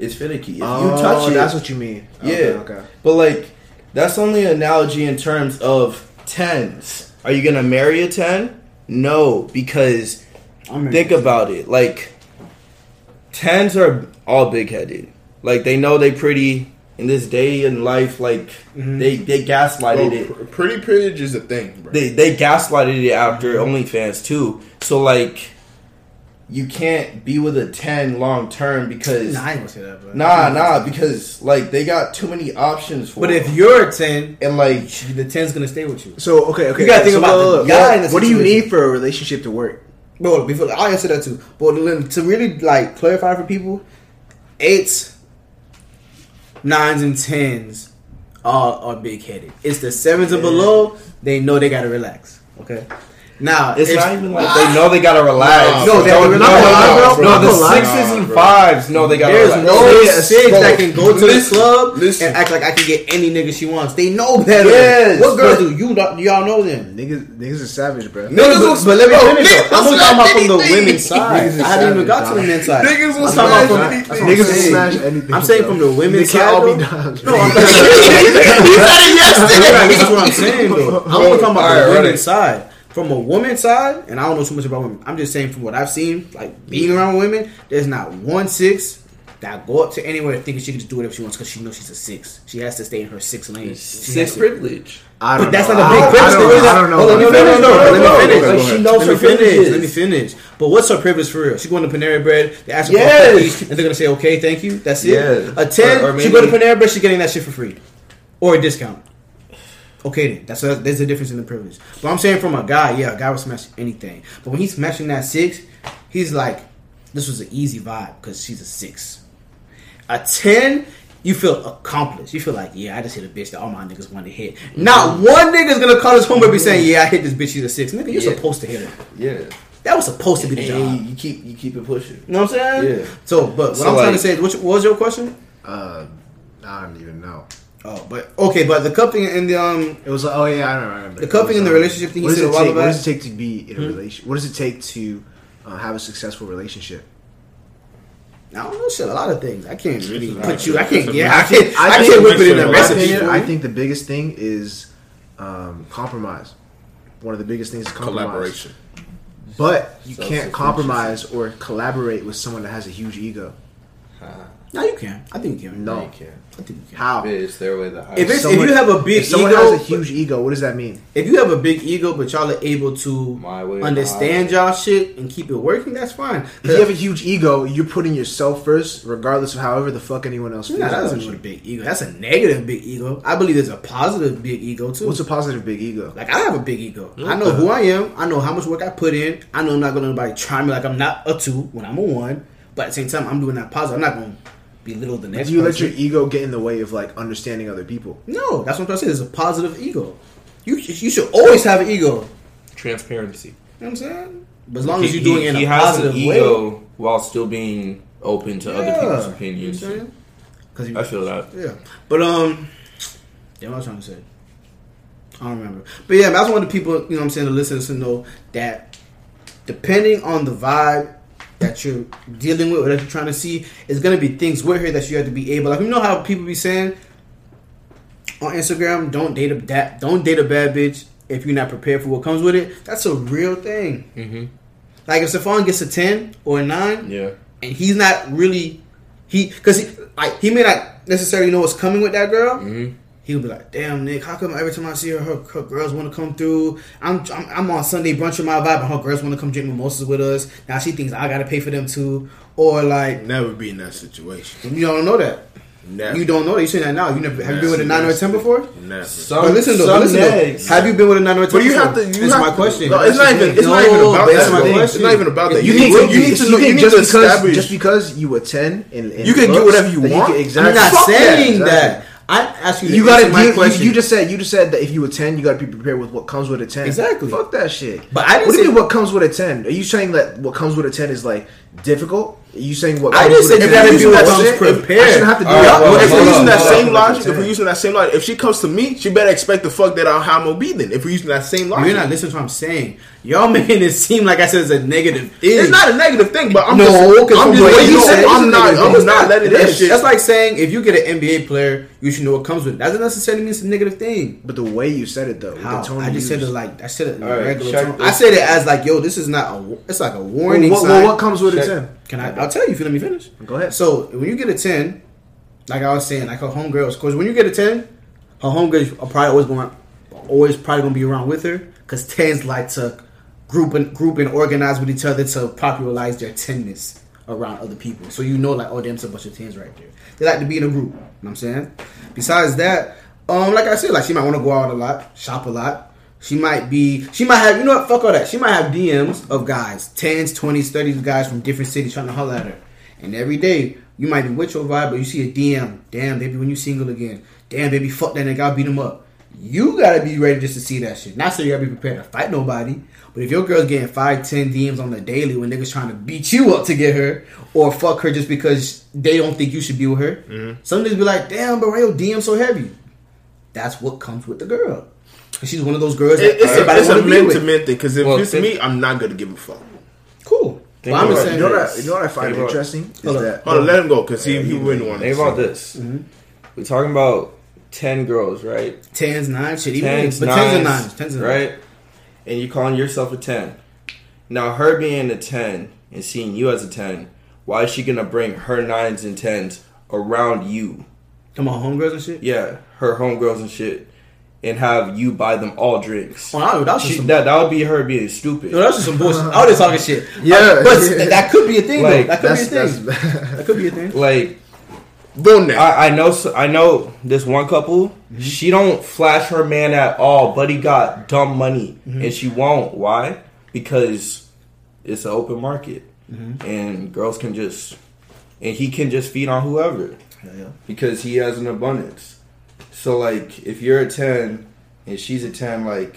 [SPEAKER 5] It's finicky. If
[SPEAKER 4] Oh,
[SPEAKER 5] you touch it,
[SPEAKER 4] that's what you mean.
[SPEAKER 5] yeah.
[SPEAKER 4] Okay, okay.
[SPEAKER 5] But like, that's only an analogy in terms of tens. Are you gonna marry a ten? No, because
[SPEAKER 1] I'm
[SPEAKER 5] think about it. Like, tens are all big headed. Like they know they pretty in this day in life. Like mm-hmm. they they gaslighted
[SPEAKER 3] Bro,
[SPEAKER 5] it.
[SPEAKER 3] pretty privilege is a thing, bro.
[SPEAKER 5] they they gaslighted it after mm-hmm. OnlyFans too. So like, you can't be with a ten long term because
[SPEAKER 1] Nah, I ain't gonna say that. But
[SPEAKER 5] nah nah because like they got too many options for.
[SPEAKER 1] But
[SPEAKER 5] it.
[SPEAKER 1] if you're a ten,
[SPEAKER 5] and like
[SPEAKER 1] the ten's gonna stay with you.
[SPEAKER 4] So okay, okay.
[SPEAKER 1] You gotta think
[SPEAKER 4] so
[SPEAKER 1] about the guy
[SPEAKER 4] what,
[SPEAKER 1] in the
[SPEAKER 4] what do you need for a relationship to work?
[SPEAKER 1] Bro, before I'll answer that too. But to- to really like clarify for people, eights, nines, and tens are are big headed. It's the sevens and below. They know they gotta relax. Okay. Now
[SPEAKER 5] it's
[SPEAKER 1] if-
[SPEAKER 5] not even like they know they gotta relax.
[SPEAKER 3] No,
[SPEAKER 1] they
[SPEAKER 5] no,
[SPEAKER 1] relax.
[SPEAKER 5] no,
[SPEAKER 1] Not gonna
[SPEAKER 5] no,
[SPEAKER 1] bro.
[SPEAKER 5] no, the sixes and fives know they gotta relax.
[SPEAKER 1] There's
[SPEAKER 5] relax.
[SPEAKER 1] no
[SPEAKER 3] Listen,
[SPEAKER 1] six
[SPEAKER 3] bro,
[SPEAKER 1] that can go to
[SPEAKER 3] listen,
[SPEAKER 1] the club
[SPEAKER 3] listen.
[SPEAKER 1] and act like I can get any nigga she wants. They know better.
[SPEAKER 5] Yes,
[SPEAKER 1] what girls
[SPEAKER 5] but-
[SPEAKER 1] do you? know- Y'all know them.
[SPEAKER 4] Niggas, niggas is savage, bro.
[SPEAKER 3] Niggas
[SPEAKER 1] But,
[SPEAKER 3] will-
[SPEAKER 1] but let me
[SPEAKER 3] bro,
[SPEAKER 1] finish.
[SPEAKER 3] niggas
[SPEAKER 1] though. I'm
[SPEAKER 3] will
[SPEAKER 1] talking about
[SPEAKER 3] smash
[SPEAKER 1] from the women's side. I haven't even got to the men's side.
[SPEAKER 3] Niggas will
[SPEAKER 1] I'm talking about
[SPEAKER 3] smash
[SPEAKER 1] from,
[SPEAKER 3] anything.
[SPEAKER 1] that's what I'm
[SPEAKER 4] Niggas will
[SPEAKER 1] saying.
[SPEAKER 4] smash anything.
[SPEAKER 1] I'm saying from the women's
[SPEAKER 4] They can't
[SPEAKER 1] side.
[SPEAKER 4] all be
[SPEAKER 1] though.
[SPEAKER 4] dogs.
[SPEAKER 1] No, I'm
[SPEAKER 3] He said it yesterday.
[SPEAKER 1] That's what I'm saying though. I'm
[SPEAKER 3] Bro,
[SPEAKER 1] only talking about the women's side. From a woman's side, and I don't know too much about women. I'm just saying from what I've seen, like being around women, there's not one six that go up to anywhere thinking she can just do whatever she wants because she knows she's a six. She has to stay in her six lane. She
[SPEAKER 5] Six privilege.
[SPEAKER 4] I don't
[SPEAKER 1] But that's
[SPEAKER 4] know.
[SPEAKER 1] not a big privilege.
[SPEAKER 4] I don't, know.
[SPEAKER 1] Hold on, no, no, no, no, Let me finish.
[SPEAKER 5] She knows
[SPEAKER 1] Let
[SPEAKER 5] her
[SPEAKER 1] me finish. Let me finish. But what's her privilege for real? She going to Panera Bread. They ask her for a cookie, and they're gonna say, "Okay, thank you." That's it. A ten. She go to Panera Bread. She's getting that shit for free, or a discount. Okay, then that's a, there's a difference in the privilege. But I'm saying from a guy, yeah, a guy will smash anything. But when he's smashing that six, he's like, this was an easy vibe because she's a six. A ten, you feel accomplished. You feel like, yeah, I just hit a bitch that all my niggas want to hit. Not one nigga's gonna call his homeboy and be saying, yeah, I hit this bitch. She's a six. Nigga, you're
[SPEAKER 5] Yeah.
[SPEAKER 1] supposed to hit her.
[SPEAKER 5] Yeah.
[SPEAKER 1] That was supposed to be the job.
[SPEAKER 5] And you keep you keep it pushing.
[SPEAKER 1] You know what I'm saying?
[SPEAKER 5] Yeah.
[SPEAKER 1] So, but what
[SPEAKER 5] So,
[SPEAKER 1] I'm trying to say what, what was your question?
[SPEAKER 4] Uh, I don't even know.
[SPEAKER 1] Oh, but okay, but the cupping and the um,
[SPEAKER 4] It was like, oh yeah, I don't remember.
[SPEAKER 1] The cupping
[SPEAKER 4] It was,
[SPEAKER 1] in the
[SPEAKER 4] um,
[SPEAKER 1] relationship thing,
[SPEAKER 4] What
[SPEAKER 1] he
[SPEAKER 4] does
[SPEAKER 1] said
[SPEAKER 4] it
[SPEAKER 1] a
[SPEAKER 4] take? What does it take to be in a relation? What does it take to uh, have a successful relationship?
[SPEAKER 1] I don't know shit. A lot of things. I can't really
[SPEAKER 3] That's
[SPEAKER 1] put you. I can't.
[SPEAKER 3] that's
[SPEAKER 1] Yeah, I can't. I,
[SPEAKER 4] think-
[SPEAKER 1] can't whip it in
[SPEAKER 3] in
[SPEAKER 1] a
[SPEAKER 4] my
[SPEAKER 1] recipe.
[SPEAKER 4] opinion, I think the biggest thing is um, compromise. One of the biggest things is compromise.
[SPEAKER 3] Collaboration.
[SPEAKER 4] But you can't compromise or collaborate with someone that has a huge ego.
[SPEAKER 1] No, you can. I think you can.
[SPEAKER 4] No.
[SPEAKER 2] You can't.
[SPEAKER 1] I think you can.
[SPEAKER 4] How?
[SPEAKER 2] It's their way the
[SPEAKER 1] If, it's,
[SPEAKER 4] Someone-
[SPEAKER 1] if you have a big
[SPEAKER 4] If someone
[SPEAKER 1] ego,
[SPEAKER 4] has a huge ego, what does that mean?
[SPEAKER 1] if you have a big ego, but y'all are able to
[SPEAKER 2] My way or the
[SPEAKER 1] understand y'all shit and keep it working, that's fine.
[SPEAKER 4] If you have a huge ego, you're putting yourself first, regardless of however the fuck anyone else feels.
[SPEAKER 1] Nah, that
[SPEAKER 4] about
[SPEAKER 1] doesn't
[SPEAKER 4] you.
[SPEAKER 1] mean a big ego. That's a negative big ego. I believe there's a positive big ego too.
[SPEAKER 4] What's a positive big ego?
[SPEAKER 1] Like I have a big ego. I know who I am. I know how much work I put in. I know I'm not gonna let nobody try me like I'm not a two when I'm a one. But at the same time, I'm doing that positive. I'm not gonna belittle the next.
[SPEAKER 4] Do you let your ego get in the way of like understanding other people?
[SPEAKER 1] No, that's what I'm trying to say. It's a positive ego. You you should always have an ego.
[SPEAKER 5] Transparency.
[SPEAKER 1] You know what I'm saying? But as long as you're doing
[SPEAKER 5] he,
[SPEAKER 1] it in
[SPEAKER 5] he
[SPEAKER 1] a
[SPEAKER 5] has
[SPEAKER 1] positive
[SPEAKER 5] an
[SPEAKER 1] way.
[SPEAKER 5] while still being open to other people's opinions.
[SPEAKER 1] You know what I'm saying? 'Cause you-
[SPEAKER 5] I feel that.
[SPEAKER 1] Yeah, but um, yeah, what was trying to say? I don't remember. But yeah, that's one of the people, you know, what I'm saying, the listeners to know that depending on the vibe that you're dealing with or that you're trying to see, is gonna be things with her that you have to be able. Like you know how people be saying on Instagram, don't date a that don't date a bad bitch if you're not prepared for what comes with it. That's a real thing.
[SPEAKER 5] Mm-hmm.
[SPEAKER 1] Like if Stefan gets a ten or a nine,
[SPEAKER 5] Yeah.
[SPEAKER 1] and he's not really he because he like he may not necessarily know what's coming with that girl.
[SPEAKER 5] Mm-hmm.
[SPEAKER 1] He'll be like, "Damn, Nick, how come every time I see her, her, her girls want to come through? I'm, I'm I'm on Sunday brunch with my vibe, and her girls want to come drink mimosas with us. Now she thinks I gotta pay for them too, or like
[SPEAKER 3] Never be in that situation.
[SPEAKER 1] you don't know that.
[SPEAKER 3] Never.
[SPEAKER 1] You don't know that. You saying that now. You never have you been with a nine or a ten before?
[SPEAKER 3] Never.
[SPEAKER 5] Some,
[SPEAKER 1] But listen though,
[SPEAKER 5] some
[SPEAKER 1] but listen though. Have you been with a nine or a ten?
[SPEAKER 3] But you
[SPEAKER 1] before?
[SPEAKER 3] have to. You
[SPEAKER 1] Answer
[SPEAKER 3] have
[SPEAKER 1] my
[SPEAKER 3] to-
[SPEAKER 1] question.
[SPEAKER 3] No, it's not even. It's not even about
[SPEAKER 1] but
[SPEAKER 3] that.
[SPEAKER 1] my
[SPEAKER 3] It's not even about that.
[SPEAKER 1] You
[SPEAKER 3] You,
[SPEAKER 1] think-
[SPEAKER 3] need,
[SPEAKER 1] you
[SPEAKER 3] you need to know. You
[SPEAKER 4] think
[SPEAKER 3] need
[SPEAKER 4] just
[SPEAKER 3] to
[SPEAKER 4] because
[SPEAKER 3] establish.
[SPEAKER 4] just because you were ten in, in
[SPEAKER 3] You can get whatever you
[SPEAKER 4] that
[SPEAKER 3] want.
[SPEAKER 4] can-
[SPEAKER 1] I'm not
[SPEAKER 3] Fuck that,
[SPEAKER 1] saying
[SPEAKER 4] exactly.
[SPEAKER 1] that. I asked you.
[SPEAKER 4] You gotta.
[SPEAKER 1] my
[SPEAKER 4] You,
[SPEAKER 1] question.
[SPEAKER 4] you just said. You just said that if you attend, you gotta be prepared with what comes with a ten.
[SPEAKER 1] Exactly.
[SPEAKER 4] Fuck that shit.
[SPEAKER 1] But I didn't
[SPEAKER 4] What do you mean? What comes with a ten? Are you saying that what comes with a ten is like difficult? Are you saying what?
[SPEAKER 1] I
[SPEAKER 4] comes
[SPEAKER 1] didn't
[SPEAKER 4] with
[SPEAKER 1] say
[SPEAKER 4] a
[SPEAKER 1] you
[SPEAKER 4] 10
[SPEAKER 1] gotta be what
[SPEAKER 4] bullshit?
[SPEAKER 1] comes
[SPEAKER 4] If-
[SPEAKER 1] prepared.
[SPEAKER 4] I shouldn't have to do
[SPEAKER 5] All right,
[SPEAKER 4] that.
[SPEAKER 5] well,
[SPEAKER 3] Well, if
[SPEAKER 5] hold
[SPEAKER 3] we're using that same logic, if we're using that same logic, if she comes to me, she better expect the fuck that I'll have no be then. If we're using that same logic,
[SPEAKER 1] You're not listening to what I'm saying. Y'all making it seem like I said it's a negative thing.
[SPEAKER 3] It's not a negative thing, but I'm
[SPEAKER 1] No,
[SPEAKER 3] just,
[SPEAKER 1] 'cause
[SPEAKER 3] I'm just,
[SPEAKER 1] what
[SPEAKER 3] letting
[SPEAKER 1] you
[SPEAKER 3] you
[SPEAKER 1] said, it's a
[SPEAKER 3] I'm not, I'm
[SPEAKER 1] thing.
[SPEAKER 3] not letting
[SPEAKER 1] It
[SPEAKER 3] that
[SPEAKER 1] is.
[SPEAKER 3] shit.
[SPEAKER 1] That's like saying if you get an NBA player, you should know what comes with it. That doesn't necessarily mean it's a negative thing.
[SPEAKER 4] But the way you said it though, with
[SPEAKER 1] How?
[SPEAKER 4] the tone
[SPEAKER 1] I
[SPEAKER 4] you
[SPEAKER 1] just said it like I said it in
[SPEAKER 5] right,
[SPEAKER 1] regular tone.
[SPEAKER 5] this.
[SPEAKER 1] I said it as like, yo, this is not a. It's like a
[SPEAKER 4] Well,
[SPEAKER 1] warning
[SPEAKER 4] what,
[SPEAKER 1] sign.
[SPEAKER 4] well, what a ten?
[SPEAKER 1] Can I? I'll tell you if you let me finish.
[SPEAKER 4] Go ahead.
[SPEAKER 1] So when you get a ten, like I was saying, like her homegirls, because when you get a ten, her homegirls are probably always going, always probably gonna be around with her, because tens like to group and group and organize with each other to popularize their tenness around other people. So you know, like, oh, damn, it's a bunch of tens right there. They like to be in a group. You know what I'm saying. Besides that, um, like I said, like she might want to go out a lot, shop a lot. She might be, she might have, you know what, fuck all that. She might have DMs of guys, 10s, 20s, 30s guys from different cities trying to holler at her. And every day, you might be with your vibe, but you see a DM. Damn, baby, when you single again. Damn, baby, fuck that nigga, I'll beat him up. You gotta be ready just to see that shit. Not so you gotta be prepared to fight nobody, but if your girl's getting five, ten DMs on the daily when niggas trying to beat you up to get her, or fuck her just because they don't think you should be with her, mm-hmm. some niggas be like, damn, bro, why your DM so heavy? That's what comes with the girl. 'Cause She's one of those girls that
[SPEAKER 3] It- it's a,
[SPEAKER 1] everybody
[SPEAKER 3] it's a
[SPEAKER 1] wanna be
[SPEAKER 3] men
[SPEAKER 1] with.
[SPEAKER 3] to men thing. Because if
[SPEAKER 5] Well,
[SPEAKER 3] it's me, I'm not gonna give a fuck.
[SPEAKER 1] Cool.
[SPEAKER 5] Think
[SPEAKER 1] But I'm
[SPEAKER 5] about
[SPEAKER 1] saying,
[SPEAKER 4] You know what? I, you know what I find
[SPEAKER 5] Think about-
[SPEAKER 4] interesting is
[SPEAKER 1] Hold on.
[SPEAKER 4] that
[SPEAKER 3] Hold on, let him go because he, he wouldn't want
[SPEAKER 5] Think about this. Mm-hmm. We're talking about ten girls, right?
[SPEAKER 1] tens, nines, shit, even
[SPEAKER 5] Tens,
[SPEAKER 1] but
[SPEAKER 5] nines,
[SPEAKER 1] tens and nines, tens and nines.
[SPEAKER 5] right? And you calling yourself a ten. Now her being a ten and seeing you as a ten, why is she gonna bring her nines and tens around you?
[SPEAKER 1] Come on, homegirls and shit.
[SPEAKER 5] Yeah, her homegirls and shit, and have you buy them all drinks.
[SPEAKER 1] Oh, that, that
[SPEAKER 5] She,
[SPEAKER 1] some,
[SPEAKER 5] that that would be her being stupid.
[SPEAKER 1] no, that just some bullshit. I was just talking shit.
[SPEAKER 4] Yeah,
[SPEAKER 1] Uh, but
[SPEAKER 4] yeah.
[SPEAKER 1] that could be a thing.
[SPEAKER 5] Like,
[SPEAKER 1] though. That could be a thing. That could be a thing.
[SPEAKER 5] Like
[SPEAKER 3] Go next.
[SPEAKER 5] I, I know I know this one couple. She don't flash her man at all, but he got dumb money, and she won't. Why? Because it's an open market, and girls can just and he can just feed on whoever
[SPEAKER 1] Yeah, yeah.
[SPEAKER 5] because he has an abundance. So like, if you're a ten and she's a ten, like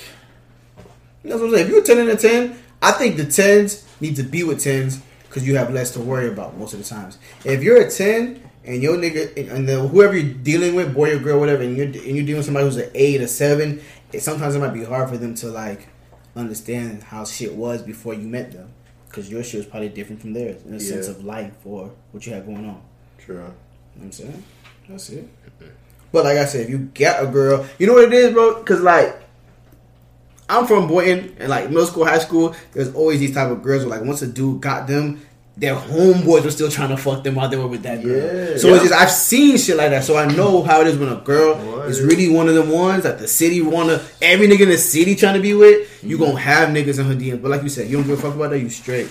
[SPEAKER 1] That's what I'm saying. If you're a ten and a ten, I think the tens need to be with tens because you have less to worry about most of the times. If you're a ten and your nigga and- the, whoever you're dealing with, boy or girl, whatever, and you're and you're dealing with somebody who's an eight, or seven, it, sometimes it might be hard for them to like understand how shit was before you met them because your shit was probably different from theirs in a sense of life or what you had going on.
[SPEAKER 2] True.
[SPEAKER 1] You know what I'm saying? That's it. But like I said, if you got a girl, you know what it is, bro? Because like, I'm from Boynton, and like middle school, high school, there's always these type of girls where like once a dude got them, their homeboys were still trying to fuck them while they were with that girl.
[SPEAKER 2] Yeah.
[SPEAKER 1] so it's just I've seen shit like that, so I know how it is when a girl
[SPEAKER 2] What?
[SPEAKER 1] is really one of them ones that the city wanna every nigga in the city trying to be with. You
[SPEAKER 2] Mm-hmm.
[SPEAKER 1] gonna have niggas in her DM, but like you said, you don't give a fuck about that. You straight.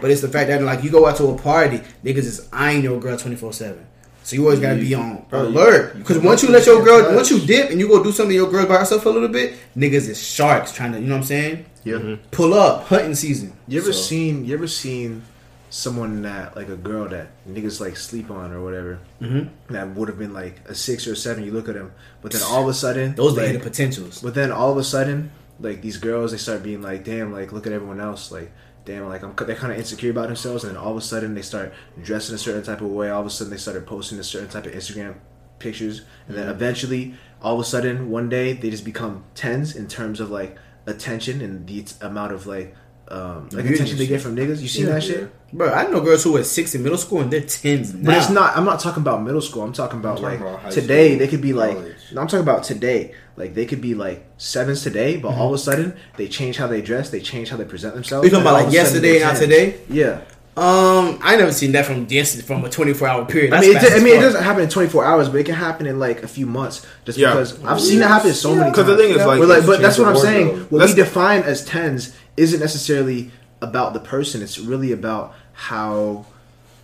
[SPEAKER 1] But it's the fact that like you go out to a party, niggas is eyeing your girl twenty four seven. So you always gotta be on
[SPEAKER 2] Bro,
[SPEAKER 1] alert. Because once you let your girl,
[SPEAKER 2] touch.
[SPEAKER 1] once you dip and you go do something to your girl by herself for a little bit, niggas is sharks trying to, you know what I'm saying?
[SPEAKER 4] Yeah.
[SPEAKER 1] Pull up, hunting season.
[SPEAKER 4] You ever
[SPEAKER 1] So-
[SPEAKER 4] seen? You ever seen someone that like a girl that niggas like sleep on or whatever?
[SPEAKER 1] Mhm.
[SPEAKER 4] That would have been like a six or a seven. You look at them, but then all of a sudden,
[SPEAKER 1] Those are the potentials.
[SPEAKER 4] But then all of a sudden, like these girls, they start being like, "Damn, like look at everyone else." Like, damn, like I'm. They're kind of insecure about themselves, and then all of a sudden they start dressing a certain type of way. All of a sudden they started posting a certain type of Instagram pictures, and then eventually, all of a sudden, one day they just become tens in terms of like attention and the amount of like. Um, like attention they get from niggas. You seen that shit?
[SPEAKER 1] Bro, I know girls who were six in middle school and they're tens now.
[SPEAKER 4] But it's not. I'm not talking about middle school. I'm talking about
[SPEAKER 2] I'm talking
[SPEAKER 4] like
[SPEAKER 2] about
[SPEAKER 4] today.
[SPEAKER 2] school,
[SPEAKER 4] They could be like.
[SPEAKER 2] college.
[SPEAKER 4] No, I'm talking about today. Like they could be like sevens today, but all of a sudden they change how they dress. They change how they present themselves.
[SPEAKER 1] You talking
[SPEAKER 4] and
[SPEAKER 1] about like
[SPEAKER 4] of a sudden
[SPEAKER 1] yesterday,
[SPEAKER 4] they're
[SPEAKER 1] not today?
[SPEAKER 4] Yeah.
[SPEAKER 1] Um, I never seen that from this from a twenty four hour period.
[SPEAKER 4] I mean, it,
[SPEAKER 1] fast
[SPEAKER 4] I mean, it doesn't happen in 24 hours, but it can happen in like a few months. Just
[SPEAKER 3] Yeah.
[SPEAKER 4] because I've seen it happen so many times.
[SPEAKER 3] 'Cause the thing is, like,
[SPEAKER 4] like, but that's what I'm
[SPEAKER 2] changed
[SPEAKER 4] saying.
[SPEAKER 2] wardrobe.
[SPEAKER 4] What
[SPEAKER 3] Let's-
[SPEAKER 4] we define as tens isn't necessarily about the person. It's really about how,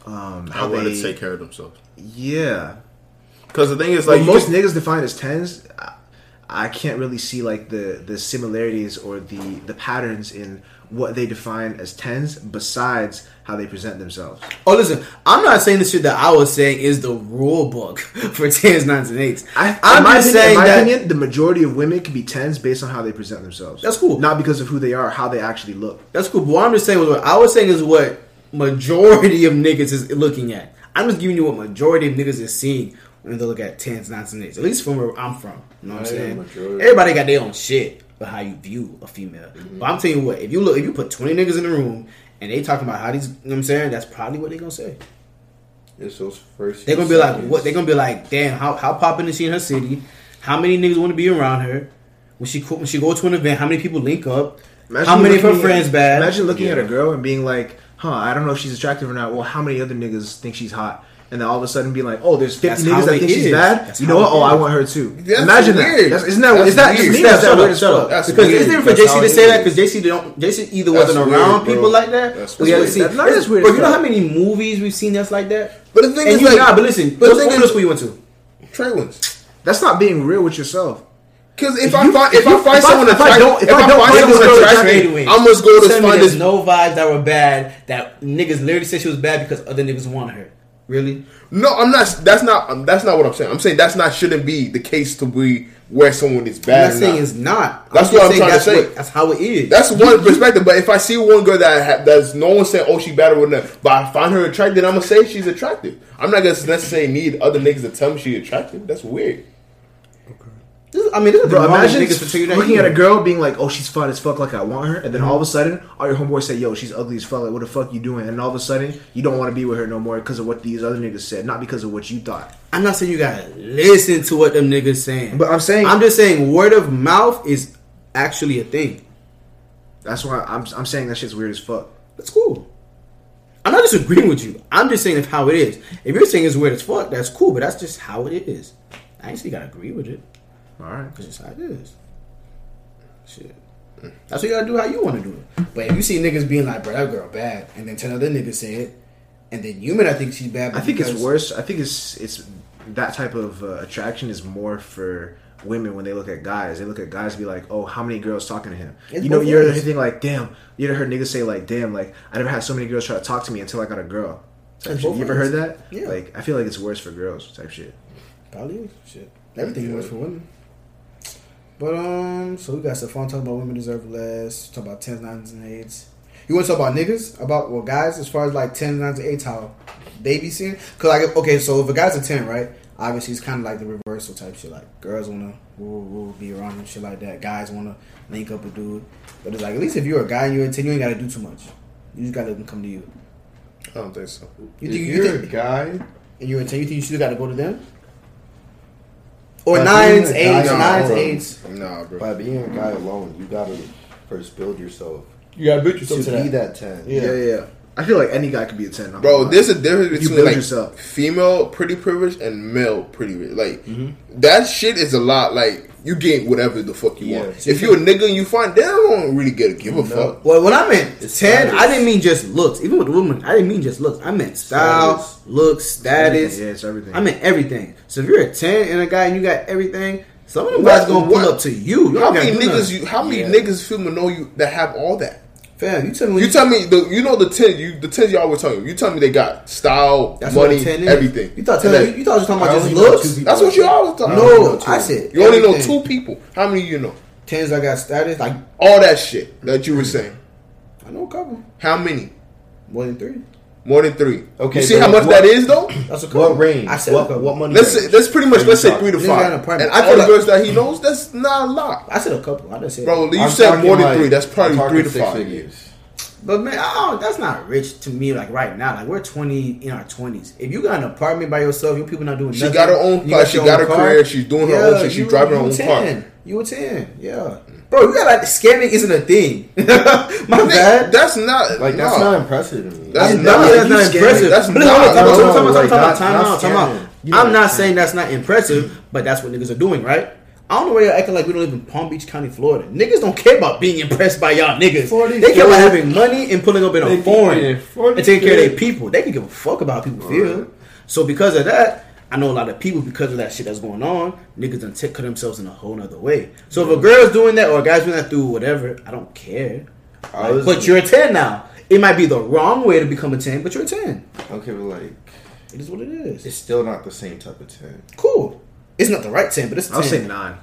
[SPEAKER 4] um,
[SPEAKER 3] I
[SPEAKER 4] how
[SPEAKER 3] want
[SPEAKER 4] they.
[SPEAKER 3] take care of themselves.
[SPEAKER 4] yeah,
[SPEAKER 3] Because the thing is,
[SPEAKER 4] like
[SPEAKER 3] like,
[SPEAKER 4] most
[SPEAKER 3] you
[SPEAKER 4] niggas define as tens, I, I can't really see like the the similarities or the the patterns in what they define as tens, besides how they present themselves.
[SPEAKER 1] Oh, listen, I'm not saying the shit that I was saying is the rule book for tens, nines, and eights.
[SPEAKER 4] I,
[SPEAKER 1] I'm
[SPEAKER 4] in my
[SPEAKER 1] just
[SPEAKER 4] opinion,
[SPEAKER 1] saying
[SPEAKER 4] in my
[SPEAKER 1] that
[SPEAKER 4] opinion, the majority of women can be tens based on how they present themselves.
[SPEAKER 1] That's cool.
[SPEAKER 4] Not because of who they are, how they actually look.
[SPEAKER 1] that's cool. But what I'm just saying was what I was saying is what majority of niggas is looking at. I'm just giving you what majority of niggas is seeing when they look at tens, nines, and eights. At least from where I'm from. You know what I'm saying? Everybody got their own shit for how you view a female. But mm-hmm. I'm telling you what, if you look, if you put 20 niggas in the room and they talking about how these, you know what I'm saying? That's probably what they gonna say.
[SPEAKER 2] It's those first.
[SPEAKER 1] They're gonna be like, what? They're gonna be like, damn, how how popping is she in her city? How many niggas want to be around her? When she when she go to an event, how many people link up? how many of her
[SPEAKER 4] looking at-
[SPEAKER 1] friends bad?
[SPEAKER 4] Imagine looking at a girl and being like, "Huh, I don't know if she's attractive or not." Well, how many other niggas think she's hot? And then all of a sudden, be like, "Oh, there's 50
[SPEAKER 1] That's
[SPEAKER 4] niggas that think she's bad."
[SPEAKER 1] That's
[SPEAKER 4] you know what? Oh, I want her too.
[SPEAKER 3] That's
[SPEAKER 4] Imagine
[SPEAKER 3] weird.
[SPEAKER 4] that. That's, isn't that?
[SPEAKER 3] That's
[SPEAKER 4] is that
[SPEAKER 3] weird.
[SPEAKER 4] just me? or
[SPEAKER 1] Shut
[SPEAKER 4] that
[SPEAKER 1] up,
[SPEAKER 4] weird
[SPEAKER 1] shut up.
[SPEAKER 3] That's
[SPEAKER 1] because
[SPEAKER 3] weird.
[SPEAKER 1] it's different for JC to say that
[SPEAKER 3] is.
[SPEAKER 1] because JC don't JC either wasn't
[SPEAKER 3] weird,
[SPEAKER 1] around
[SPEAKER 3] bro.
[SPEAKER 1] people like that.
[SPEAKER 3] That's
[SPEAKER 1] hasn't
[SPEAKER 3] weird.
[SPEAKER 1] seen-
[SPEAKER 4] That's not as weird
[SPEAKER 1] Bro, you know how many movies we've seen that's like that?
[SPEAKER 3] But the thing
[SPEAKER 1] And
[SPEAKER 3] is,
[SPEAKER 1] you
[SPEAKER 3] like,
[SPEAKER 1] nah, but listen,
[SPEAKER 3] but
[SPEAKER 1] what
[SPEAKER 3] the thing
[SPEAKER 1] middle
[SPEAKER 3] is,
[SPEAKER 1] school you went to?
[SPEAKER 3] Trailings.
[SPEAKER 4] That's not being real with yourself.
[SPEAKER 3] Because if,
[SPEAKER 4] If
[SPEAKER 3] I find
[SPEAKER 4] if
[SPEAKER 3] if, I find someone
[SPEAKER 4] if I don't- if I don't
[SPEAKER 3] find someone attractive, I must go to find this.
[SPEAKER 1] no vibes that were bad that niggas literally said she was bad because other niggas wanted her. Really?
[SPEAKER 3] No, I'm not. That's not. um, That's not what I'm saying. I'm saying that's not shouldn't be the case to be where someone is bad.
[SPEAKER 1] I'm
[SPEAKER 3] not
[SPEAKER 1] saying
[SPEAKER 3] not.
[SPEAKER 1] it's not.
[SPEAKER 3] That's
[SPEAKER 1] just
[SPEAKER 3] what I'm
[SPEAKER 1] saying
[SPEAKER 3] trying to
[SPEAKER 1] that's
[SPEAKER 3] say.
[SPEAKER 1] what- that's how it is.
[SPEAKER 3] That's one perspective. But if I see one girl that ha- that's no one saying, "Oh, she better with that," but I find her attractive, then I'm gonna say she's attractive. I'm not gonna necessarily need other niggas to tell me she's attractive. That's weird.
[SPEAKER 1] This is- I mean, this is
[SPEAKER 4] Bro, imagine
[SPEAKER 1] niggas for taking
[SPEAKER 4] looking at a girl being like, "Oh, she's fun as fuck," like I want her, and then all
[SPEAKER 1] Mm-hmm.
[SPEAKER 4] of a sudden, all your homeboys say, "Yo, she's ugly as fuck." Like, what the fuck you doing? And all of a sudden, you don't want to be with her no more because of what these other niggas said, not because of what you thought.
[SPEAKER 1] I'm not saying you gotta listen to what them niggas saying.
[SPEAKER 4] But I'm saying
[SPEAKER 1] I'm just saying word of mouth is actually a thing.
[SPEAKER 4] that's why I'm I'm saying that shit's weird as fuck.
[SPEAKER 1] That's cool. I'm not disagreeing with you. I'm just saying it's how it is. If you're saying it's weird as fuck, that's cool, but that's just how it is. I actually gotta agree with it.
[SPEAKER 4] All right.
[SPEAKER 1] That's just how it is. Shit. That's what you gotta do how you wanna do it. But if you see niggas being like, bro, that girl bad, and then ten other niggas say it, and then you may not think she's bad, but
[SPEAKER 4] I think it's worse. I think it's it's that type of uh, attraction is more for women when they look at guys. They look at guys and be like, "Oh, how many girls talking to him?"
[SPEAKER 1] It's
[SPEAKER 4] you know, you're
[SPEAKER 1] ways.
[SPEAKER 4] thinking like, "Damn." You ever heard niggas say like, "Damn," like I never had so many girls try to talk to me until I got a girl. Type
[SPEAKER 1] It's
[SPEAKER 4] shit. You ever heard that?
[SPEAKER 1] Yeah.
[SPEAKER 4] Like I feel like it's worse for girls. Type shit.
[SPEAKER 1] Probably is. Shit. Everything worse for women. But um, so we got some fun talking about women deserve less. Talk about tens, nines, and eights. You want to talk about niggas? About well, guys, as far as like tens, nines, and eights, how they be seen? Cause like okay, so if a guy's a ten, right? Obviously, it's kind of like the reversal type shit. Like girls wanna woo, woo, be around him, shit like that. Guys wanna link up with dude. But it's like at least if you're a guy and you're a ten, you ain't gotta do too much. You just gotta let them come to you.
[SPEAKER 3] I don't think so.
[SPEAKER 1] You
[SPEAKER 2] If
[SPEAKER 1] think you
[SPEAKER 2] you're a
[SPEAKER 1] think
[SPEAKER 2] guy,
[SPEAKER 1] and you're a ten, you think you still gotta go to them? Or
[SPEAKER 2] By
[SPEAKER 1] nines,
[SPEAKER 2] being a guy
[SPEAKER 1] eights, nines, eights.
[SPEAKER 3] Nah, bro.
[SPEAKER 2] by being a guy alone, you gotta first build yourself
[SPEAKER 1] You gotta build yourself
[SPEAKER 2] to be that ten.
[SPEAKER 1] Yeah.
[SPEAKER 4] Yeah, yeah. I feel like any guy could be a ten. not
[SPEAKER 3] Bro,
[SPEAKER 4] gonna
[SPEAKER 3] there's a difference
[SPEAKER 4] You
[SPEAKER 3] between
[SPEAKER 4] build
[SPEAKER 3] like
[SPEAKER 4] yourself.
[SPEAKER 3] female pretty privilege and male pretty privilege. Like
[SPEAKER 4] Mm-hmm.
[SPEAKER 3] that shit is a lot. Like you get whatever the fuck you
[SPEAKER 2] Yeah.
[SPEAKER 3] want. If you're a nigga and you find, they don't really get a give a fuck.
[SPEAKER 1] Well, when I meant ten,
[SPEAKER 2] status.
[SPEAKER 1] I didn't mean just looks. Even with women, I didn't mean just looks. I meant style,
[SPEAKER 2] Status.
[SPEAKER 1] looks, status.
[SPEAKER 4] yeah, it's everything.
[SPEAKER 1] I meant everything. So if you're a ten and a guy and you got everything, some of them guys gonna pull up to you. you
[SPEAKER 3] How many niggas? You how many
[SPEAKER 2] Yeah.
[SPEAKER 3] niggas feel know you that have all that?
[SPEAKER 1] Fam, you tell me.
[SPEAKER 3] You tell me the you know the ten you the ten y'all were telling you. You tell me they got style,
[SPEAKER 1] That's what
[SPEAKER 3] money,
[SPEAKER 1] a 10
[SPEAKER 3] everything.
[SPEAKER 1] You thought 10, you, you thought I was talking about just looks.
[SPEAKER 3] that's what you always talking
[SPEAKER 1] No,
[SPEAKER 3] about.
[SPEAKER 1] I said
[SPEAKER 3] You only know two people. How many you know?
[SPEAKER 1] Tens I got status. Like
[SPEAKER 3] All that shit that you were mm. saying.
[SPEAKER 1] I know a couple,
[SPEAKER 3] How many?
[SPEAKER 1] more than three.
[SPEAKER 3] More than three.
[SPEAKER 2] Okay,
[SPEAKER 3] You see how much
[SPEAKER 2] what-
[SPEAKER 3] that is though?
[SPEAKER 1] That's a couple.
[SPEAKER 2] What range?
[SPEAKER 1] I said
[SPEAKER 2] what,
[SPEAKER 1] couple.
[SPEAKER 2] what money?
[SPEAKER 3] Let's say
[SPEAKER 2] range?
[SPEAKER 3] that's pretty much let's say three to
[SPEAKER 1] talking? Nigga got an
[SPEAKER 3] five. And I
[SPEAKER 1] I
[SPEAKER 3] feel
[SPEAKER 1] feel
[SPEAKER 3] the girls that he knows, that's not a lot.
[SPEAKER 1] I said a couple. I didn't say
[SPEAKER 3] Bro, you
[SPEAKER 2] I'm
[SPEAKER 3] said more than
[SPEAKER 2] like-
[SPEAKER 3] three. That's probably three to five.
[SPEAKER 2] figures.
[SPEAKER 1] But man, oh, that's not rich to me. Like right now, like we're twenty in our twenties. If you got an apartment by yourself, your people not doing
[SPEAKER 3] She
[SPEAKER 1] nothing.
[SPEAKER 3] got her own
[SPEAKER 1] you
[SPEAKER 3] place. She got her
[SPEAKER 1] car,
[SPEAKER 3] career. She's doing her own shit. She's driving her own
[SPEAKER 1] a
[SPEAKER 3] car.
[SPEAKER 1] 10. You were ten, yeah. Bro, you got like scamming isn't a thing. My bad.
[SPEAKER 3] That's not
[SPEAKER 2] Like that's
[SPEAKER 3] no.
[SPEAKER 2] not impressive to me.
[SPEAKER 3] That's
[SPEAKER 1] That's
[SPEAKER 3] not-
[SPEAKER 1] not, that's not impressive.
[SPEAKER 3] That's
[SPEAKER 1] But
[SPEAKER 3] not-
[SPEAKER 1] listen, hold on, time out, time out, time out, time out,
[SPEAKER 2] not-
[SPEAKER 1] time
[SPEAKER 2] not
[SPEAKER 1] out, time
[SPEAKER 2] scamming.
[SPEAKER 1] out.
[SPEAKER 2] You know
[SPEAKER 1] I'm not saying that's not impressive, but that's what niggas are doing, right? I don't know why you're acting like we don't live in Palm Beach County, Florida. Niggas don't care about being impressed by y'all niggas.
[SPEAKER 2] Florida's
[SPEAKER 1] They care about having money and pulling up in a foreign and taking care of their people. They can give a fuck about how people feel. So because of that, I know a lot of people because of that shit that's going on. Niggas done take cut themselves in a whole nother way. So if a girl's doing that or a guy's doing that through whatever, I don't care.
[SPEAKER 2] I
[SPEAKER 1] Like,
[SPEAKER 2] was-
[SPEAKER 1] but you're a ten now. It might be the wrong way to become a ten, but you're a ten.
[SPEAKER 2] Okay, but like
[SPEAKER 1] It is what it is.
[SPEAKER 2] it's still not the same type of ten.
[SPEAKER 1] cool. It's not the right ten, but it's a 10.
[SPEAKER 4] I'll say nine.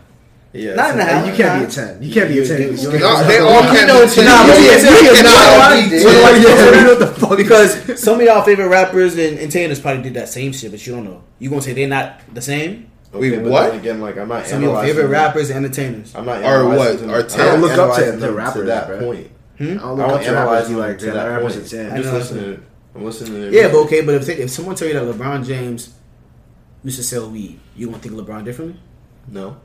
[SPEAKER 2] Yeah,
[SPEAKER 1] Nine and a
[SPEAKER 4] you can't be a ten. You can't be a ten.
[SPEAKER 2] You-
[SPEAKER 4] You
[SPEAKER 2] you-
[SPEAKER 4] can't-
[SPEAKER 3] No, they all can't
[SPEAKER 2] know
[SPEAKER 3] be ten.
[SPEAKER 1] Nah, but
[SPEAKER 3] You can't-
[SPEAKER 1] yeah,
[SPEAKER 3] you
[SPEAKER 1] yeah,
[SPEAKER 3] cannot
[SPEAKER 1] yeah,
[SPEAKER 3] be
[SPEAKER 1] yeah,
[SPEAKER 3] ten.
[SPEAKER 4] what the fuck?
[SPEAKER 1] because some of y'all favorite rappers and entertainers probably did that same shit, but you don't know. You gonna say they're not the same?
[SPEAKER 2] Okay,
[SPEAKER 3] Wait,
[SPEAKER 2] but
[SPEAKER 3] what?
[SPEAKER 2] then Again, like I'm not
[SPEAKER 1] Some of your favorite rappers and entertainers.
[SPEAKER 2] I'm not
[SPEAKER 3] Or what? Or
[SPEAKER 2] I'm
[SPEAKER 3] ten.
[SPEAKER 4] I don't look up to
[SPEAKER 2] analyzing
[SPEAKER 4] the
[SPEAKER 2] them
[SPEAKER 4] rappers,
[SPEAKER 2] to that
[SPEAKER 4] bro.
[SPEAKER 2] point. Hmm?
[SPEAKER 4] I don't
[SPEAKER 2] I
[SPEAKER 4] look
[SPEAKER 2] don't
[SPEAKER 4] up to rappers.
[SPEAKER 2] analyze
[SPEAKER 4] You
[SPEAKER 2] them
[SPEAKER 4] like
[SPEAKER 2] to
[SPEAKER 4] that
[SPEAKER 2] that
[SPEAKER 4] rappers
[SPEAKER 2] point.
[SPEAKER 4] a ten.
[SPEAKER 2] I'm just listening. I'm listening. To their
[SPEAKER 1] Yeah, but okay, but if, if someone tell you that LeBron James used to sell weed, you gonna think of LeBron differently?
[SPEAKER 2] no.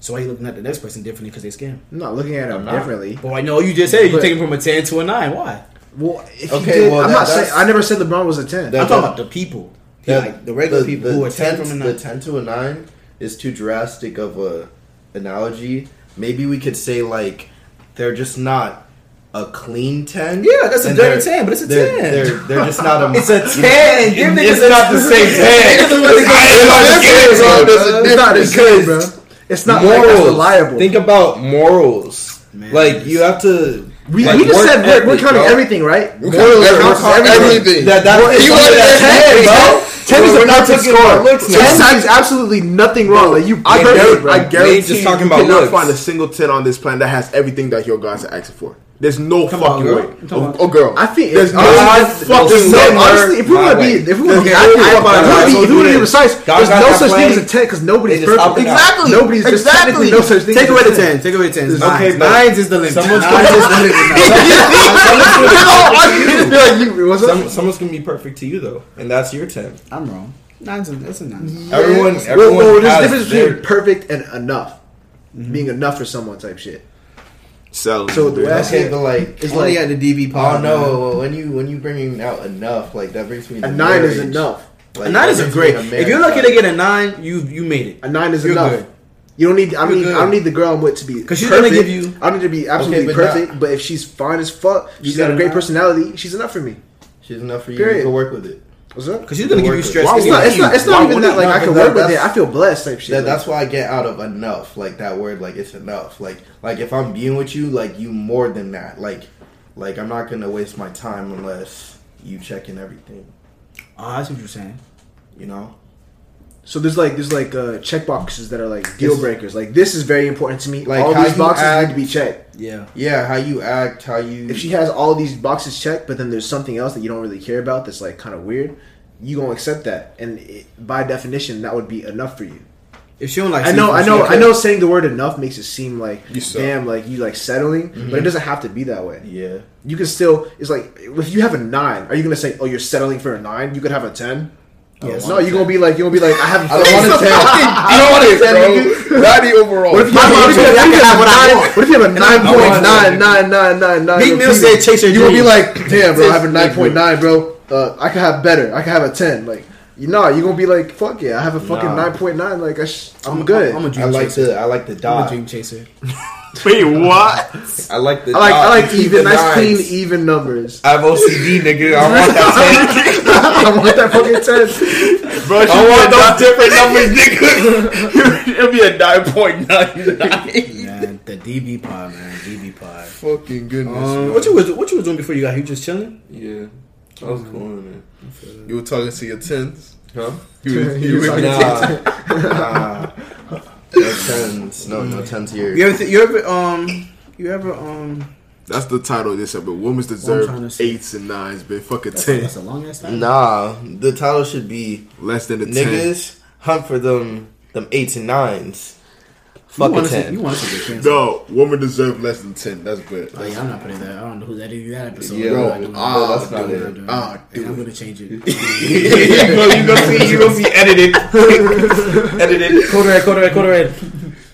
[SPEAKER 1] So why you looking at the next person differently because they scam?
[SPEAKER 4] I'm not looking at
[SPEAKER 2] I'm
[SPEAKER 4] them
[SPEAKER 2] not.
[SPEAKER 4] differently.
[SPEAKER 1] But I know you just said you
[SPEAKER 4] But-
[SPEAKER 1] taking from a ten to a nine. Why?
[SPEAKER 4] Well, if
[SPEAKER 2] Okay,
[SPEAKER 4] you did,
[SPEAKER 2] well,
[SPEAKER 4] I'm
[SPEAKER 2] that-
[SPEAKER 4] not saying. I never said LeBron was a ten.
[SPEAKER 2] That-
[SPEAKER 1] I'm talking about the people,
[SPEAKER 2] Yeah,
[SPEAKER 1] like the regular people who are ten, from a
[SPEAKER 2] the
[SPEAKER 1] nine.
[SPEAKER 2] ten to a nine is too drastic of a analogy. Maybe we could say like they're just not a clean ten.
[SPEAKER 1] Yeah, that's a dirty 10, but it's a
[SPEAKER 2] they're,
[SPEAKER 1] 10.
[SPEAKER 2] They're, they're just not a.
[SPEAKER 1] It's a ten. Give niggas
[SPEAKER 2] It's not the same ten.
[SPEAKER 1] Niggas are really
[SPEAKER 3] I
[SPEAKER 1] good.
[SPEAKER 3] ain't gonna get it, bro.
[SPEAKER 4] It's not the same, bro.
[SPEAKER 5] Because
[SPEAKER 4] It's not like that's reliable.
[SPEAKER 5] Think about morals.
[SPEAKER 1] Man,
[SPEAKER 5] like you have to.
[SPEAKER 4] we,
[SPEAKER 5] like,
[SPEAKER 4] we just said we're, we're counting
[SPEAKER 5] bro.
[SPEAKER 4] everything, right?
[SPEAKER 3] We
[SPEAKER 4] Morals
[SPEAKER 3] count
[SPEAKER 4] counts
[SPEAKER 3] everything. everything.
[SPEAKER 5] That that
[SPEAKER 3] He
[SPEAKER 5] is
[SPEAKER 3] wanted
[SPEAKER 5] that
[SPEAKER 3] that
[SPEAKER 5] 10, bro.
[SPEAKER 4] Ten is
[SPEAKER 5] We're
[SPEAKER 4] a perfect
[SPEAKER 5] talking about
[SPEAKER 4] score. Ten is absolutely nothing wrong. Like you,
[SPEAKER 3] I guarantee,
[SPEAKER 5] Derek, bro,
[SPEAKER 3] I
[SPEAKER 5] we ain't
[SPEAKER 3] guarantee
[SPEAKER 5] just talking
[SPEAKER 3] you
[SPEAKER 5] about
[SPEAKER 3] cannot
[SPEAKER 5] looks.
[SPEAKER 3] find a single 10 on this planet that has everything that your guys are asking for. There's no
[SPEAKER 1] Talking about
[SPEAKER 3] fucking
[SPEAKER 1] girl?
[SPEAKER 3] way. Oh, oh, girl.
[SPEAKER 4] I think
[SPEAKER 3] there's no fucking
[SPEAKER 4] there's
[SPEAKER 3] way.
[SPEAKER 4] honestly, if we want to be, if we want to be, if we want to be, if we
[SPEAKER 5] told
[SPEAKER 4] want to
[SPEAKER 5] you
[SPEAKER 4] be
[SPEAKER 5] this.
[SPEAKER 4] precise,
[SPEAKER 5] God
[SPEAKER 4] no such thing as a ten because nobody's
[SPEAKER 5] They just up
[SPEAKER 4] perfect.
[SPEAKER 3] Exactly.
[SPEAKER 4] Nobody's there's
[SPEAKER 3] Exactly.
[SPEAKER 4] technically no such thing.
[SPEAKER 1] Take away the ten. Take away the ten.
[SPEAKER 5] Okay,
[SPEAKER 1] Nines. Nines is the limit.
[SPEAKER 5] Someone's
[SPEAKER 1] Nines is the limit.
[SPEAKER 4] You're like, you, what's up?
[SPEAKER 5] Some, someone's gonna be perfect to you though, and that's your ten.
[SPEAKER 1] I'm wrong. Nines is that's a nine.
[SPEAKER 5] Everyone, everyone
[SPEAKER 4] well, there's a
[SPEAKER 5] has
[SPEAKER 4] difference
[SPEAKER 5] their-
[SPEAKER 4] between perfect and enough. Mm-hmm. Being enough for someone type shit.
[SPEAKER 3] So,
[SPEAKER 4] So the way I see
[SPEAKER 2] Okay,
[SPEAKER 4] it,
[SPEAKER 2] but like
[SPEAKER 4] it's
[SPEAKER 1] Only
[SPEAKER 4] like
[SPEAKER 1] at the DV
[SPEAKER 2] Oh
[SPEAKER 1] pod.
[SPEAKER 2] no! When you when you bringing out enough, like that brings me.
[SPEAKER 4] a
[SPEAKER 2] to
[SPEAKER 4] nine is enough.
[SPEAKER 2] Like,
[SPEAKER 1] A nine is a great.
[SPEAKER 2] me
[SPEAKER 1] If you're lucky to get a nine, you you made it.
[SPEAKER 4] A nine is
[SPEAKER 1] You're
[SPEAKER 4] enough.
[SPEAKER 1] good.
[SPEAKER 4] You don't need. I
[SPEAKER 1] You're
[SPEAKER 4] mean,
[SPEAKER 1] good.
[SPEAKER 4] I don't need the girl I'm with to be
[SPEAKER 1] because she's
[SPEAKER 4] perfect.
[SPEAKER 1] gonna give you-
[SPEAKER 4] I don't need to be absolutely
[SPEAKER 2] but
[SPEAKER 4] perfect.
[SPEAKER 2] not-
[SPEAKER 4] but if she's fine as fuck, she's got
[SPEAKER 1] got
[SPEAKER 4] a
[SPEAKER 1] a
[SPEAKER 4] great
[SPEAKER 1] nine?
[SPEAKER 4] personality. She's enough for me.
[SPEAKER 2] she's enough for you.
[SPEAKER 4] Period.
[SPEAKER 2] You can work with it.
[SPEAKER 4] What's up?
[SPEAKER 1] Because she's gonna give you stress.
[SPEAKER 4] It's not. It's not. It's not even that. Like
[SPEAKER 2] not?
[SPEAKER 4] I can work with it. I feel blessed. Type shit.
[SPEAKER 2] That, that's why I get out of enough, like that word, like it's enough. Like like if I'm being with you, like you more than that. Like like I'm not gonna waste my time unless you checking everything.
[SPEAKER 1] Oh, that's what you're saying.
[SPEAKER 2] You know.
[SPEAKER 4] So there's like there's like uh, check boxes that are like deal breakers. Like this is very important to me.
[SPEAKER 2] Like,
[SPEAKER 4] all
[SPEAKER 2] how
[SPEAKER 4] these boxes
[SPEAKER 2] act-
[SPEAKER 4] need to be checked.
[SPEAKER 1] Yeah.
[SPEAKER 2] Yeah, how you act, how you.
[SPEAKER 4] If she has all these boxes checked, but then there's something else that you don't really care about that's like kind of weird, you gonna accept that, and it, by definition, that would be enough for you.
[SPEAKER 1] If she don't like,
[SPEAKER 4] I know, I know, I know. Saying the word enough makes it seem like
[SPEAKER 3] You suck.
[SPEAKER 4] damn, like you like settling, but it doesn't have to be that way.
[SPEAKER 2] yeah.
[SPEAKER 4] You can still. It's like if you have a nine, are you gonna say, "Oh, you're settling for a nine? You could have a ten.
[SPEAKER 1] Yes.
[SPEAKER 4] No, you gonna be like you gonna be like I have.
[SPEAKER 2] I don't want a ten.
[SPEAKER 3] I don't want it, bro. Not the overall.
[SPEAKER 4] What if you have,
[SPEAKER 1] want
[SPEAKER 4] what if you
[SPEAKER 1] to-
[SPEAKER 4] have,
[SPEAKER 1] I can have what I
[SPEAKER 4] nine- what if you have a nine
[SPEAKER 1] I
[SPEAKER 4] point
[SPEAKER 1] want
[SPEAKER 4] nine nine nine nine nine?
[SPEAKER 1] Meek Mill said chase your
[SPEAKER 4] You gonna be like, damn, bro, I have a nine point nine, bro. Uh, I can have better. I can have a ten. Like, you know, you gonna be like, fuck yeah, I have a fucking
[SPEAKER 5] Nah.
[SPEAKER 4] nine point nine. Like, I sh- I'm good.
[SPEAKER 1] I'm a dream
[SPEAKER 2] I like
[SPEAKER 1] chaser.
[SPEAKER 2] the I like the
[SPEAKER 1] I'm a dream chaser.
[SPEAKER 3] Wait, what?
[SPEAKER 2] I like the.
[SPEAKER 4] I like I like even
[SPEAKER 2] the
[SPEAKER 4] nice clean even numbers.
[SPEAKER 5] I have OCD, nigga. I want that ten.
[SPEAKER 4] I want that fucking ten.
[SPEAKER 3] Bro.
[SPEAKER 5] I want those different numbers, nigga.
[SPEAKER 3] It'll be a nine point nine nine.
[SPEAKER 1] Man, the DV pod, man, DV pod.
[SPEAKER 3] Fucking goodness.
[SPEAKER 1] Um, what you was what you was doing before you got here? Just chilling?
[SPEAKER 5] Yeah, I was cool, man.
[SPEAKER 3] You were talking to your tens.
[SPEAKER 5] Huh?
[SPEAKER 3] You, was-
[SPEAKER 4] You
[SPEAKER 3] you were-
[SPEAKER 4] talking
[SPEAKER 2] Nah. Nah. No tens. No, no tens here.
[SPEAKER 1] You ever th- you ever um you ever um
[SPEAKER 3] That's the title of this episode. Women's
[SPEAKER 1] trying
[SPEAKER 3] deserve
[SPEAKER 1] say-
[SPEAKER 3] eights and nines, but fuck a
[SPEAKER 1] that's,
[SPEAKER 3] ten.
[SPEAKER 1] that's a long ass time.
[SPEAKER 2] Nah, the title should be
[SPEAKER 3] Less than a ten.
[SPEAKER 2] niggas hunt for them them eights and nines.
[SPEAKER 1] You
[SPEAKER 2] Fuck a
[SPEAKER 1] want to
[SPEAKER 2] ten.
[SPEAKER 1] you want to get canceled?
[SPEAKER 3] No, woman deserve less than ten. That's good.
[SPEAKER 1] Oh, yeah, I'm not putting that. I don't know who editing that episode.
[SPEAKER 5] Yeah,
[SPEAKER 1] I'm
[SPEAKER 3] bro.
[SPEAKER 1] not doing that.
[SPEAKER 3] Ah,
[SPEAKER 1] I'm
[SPEAKER 5] that's
[SPEAKER 1] not
[SPEAKER 5] not
[SPEAKER 1] doing
[SPEAKER 5] it.
[SPEAKER 1] I'm doing
[SPEAKER 3] Ah,
[SPEAKER 1] that. I'm gonna change it.
[SPEAKER 5] you go, you gonna see, you gonna see edited, edited.
[SPEAKER 1] Code red, code red, code red.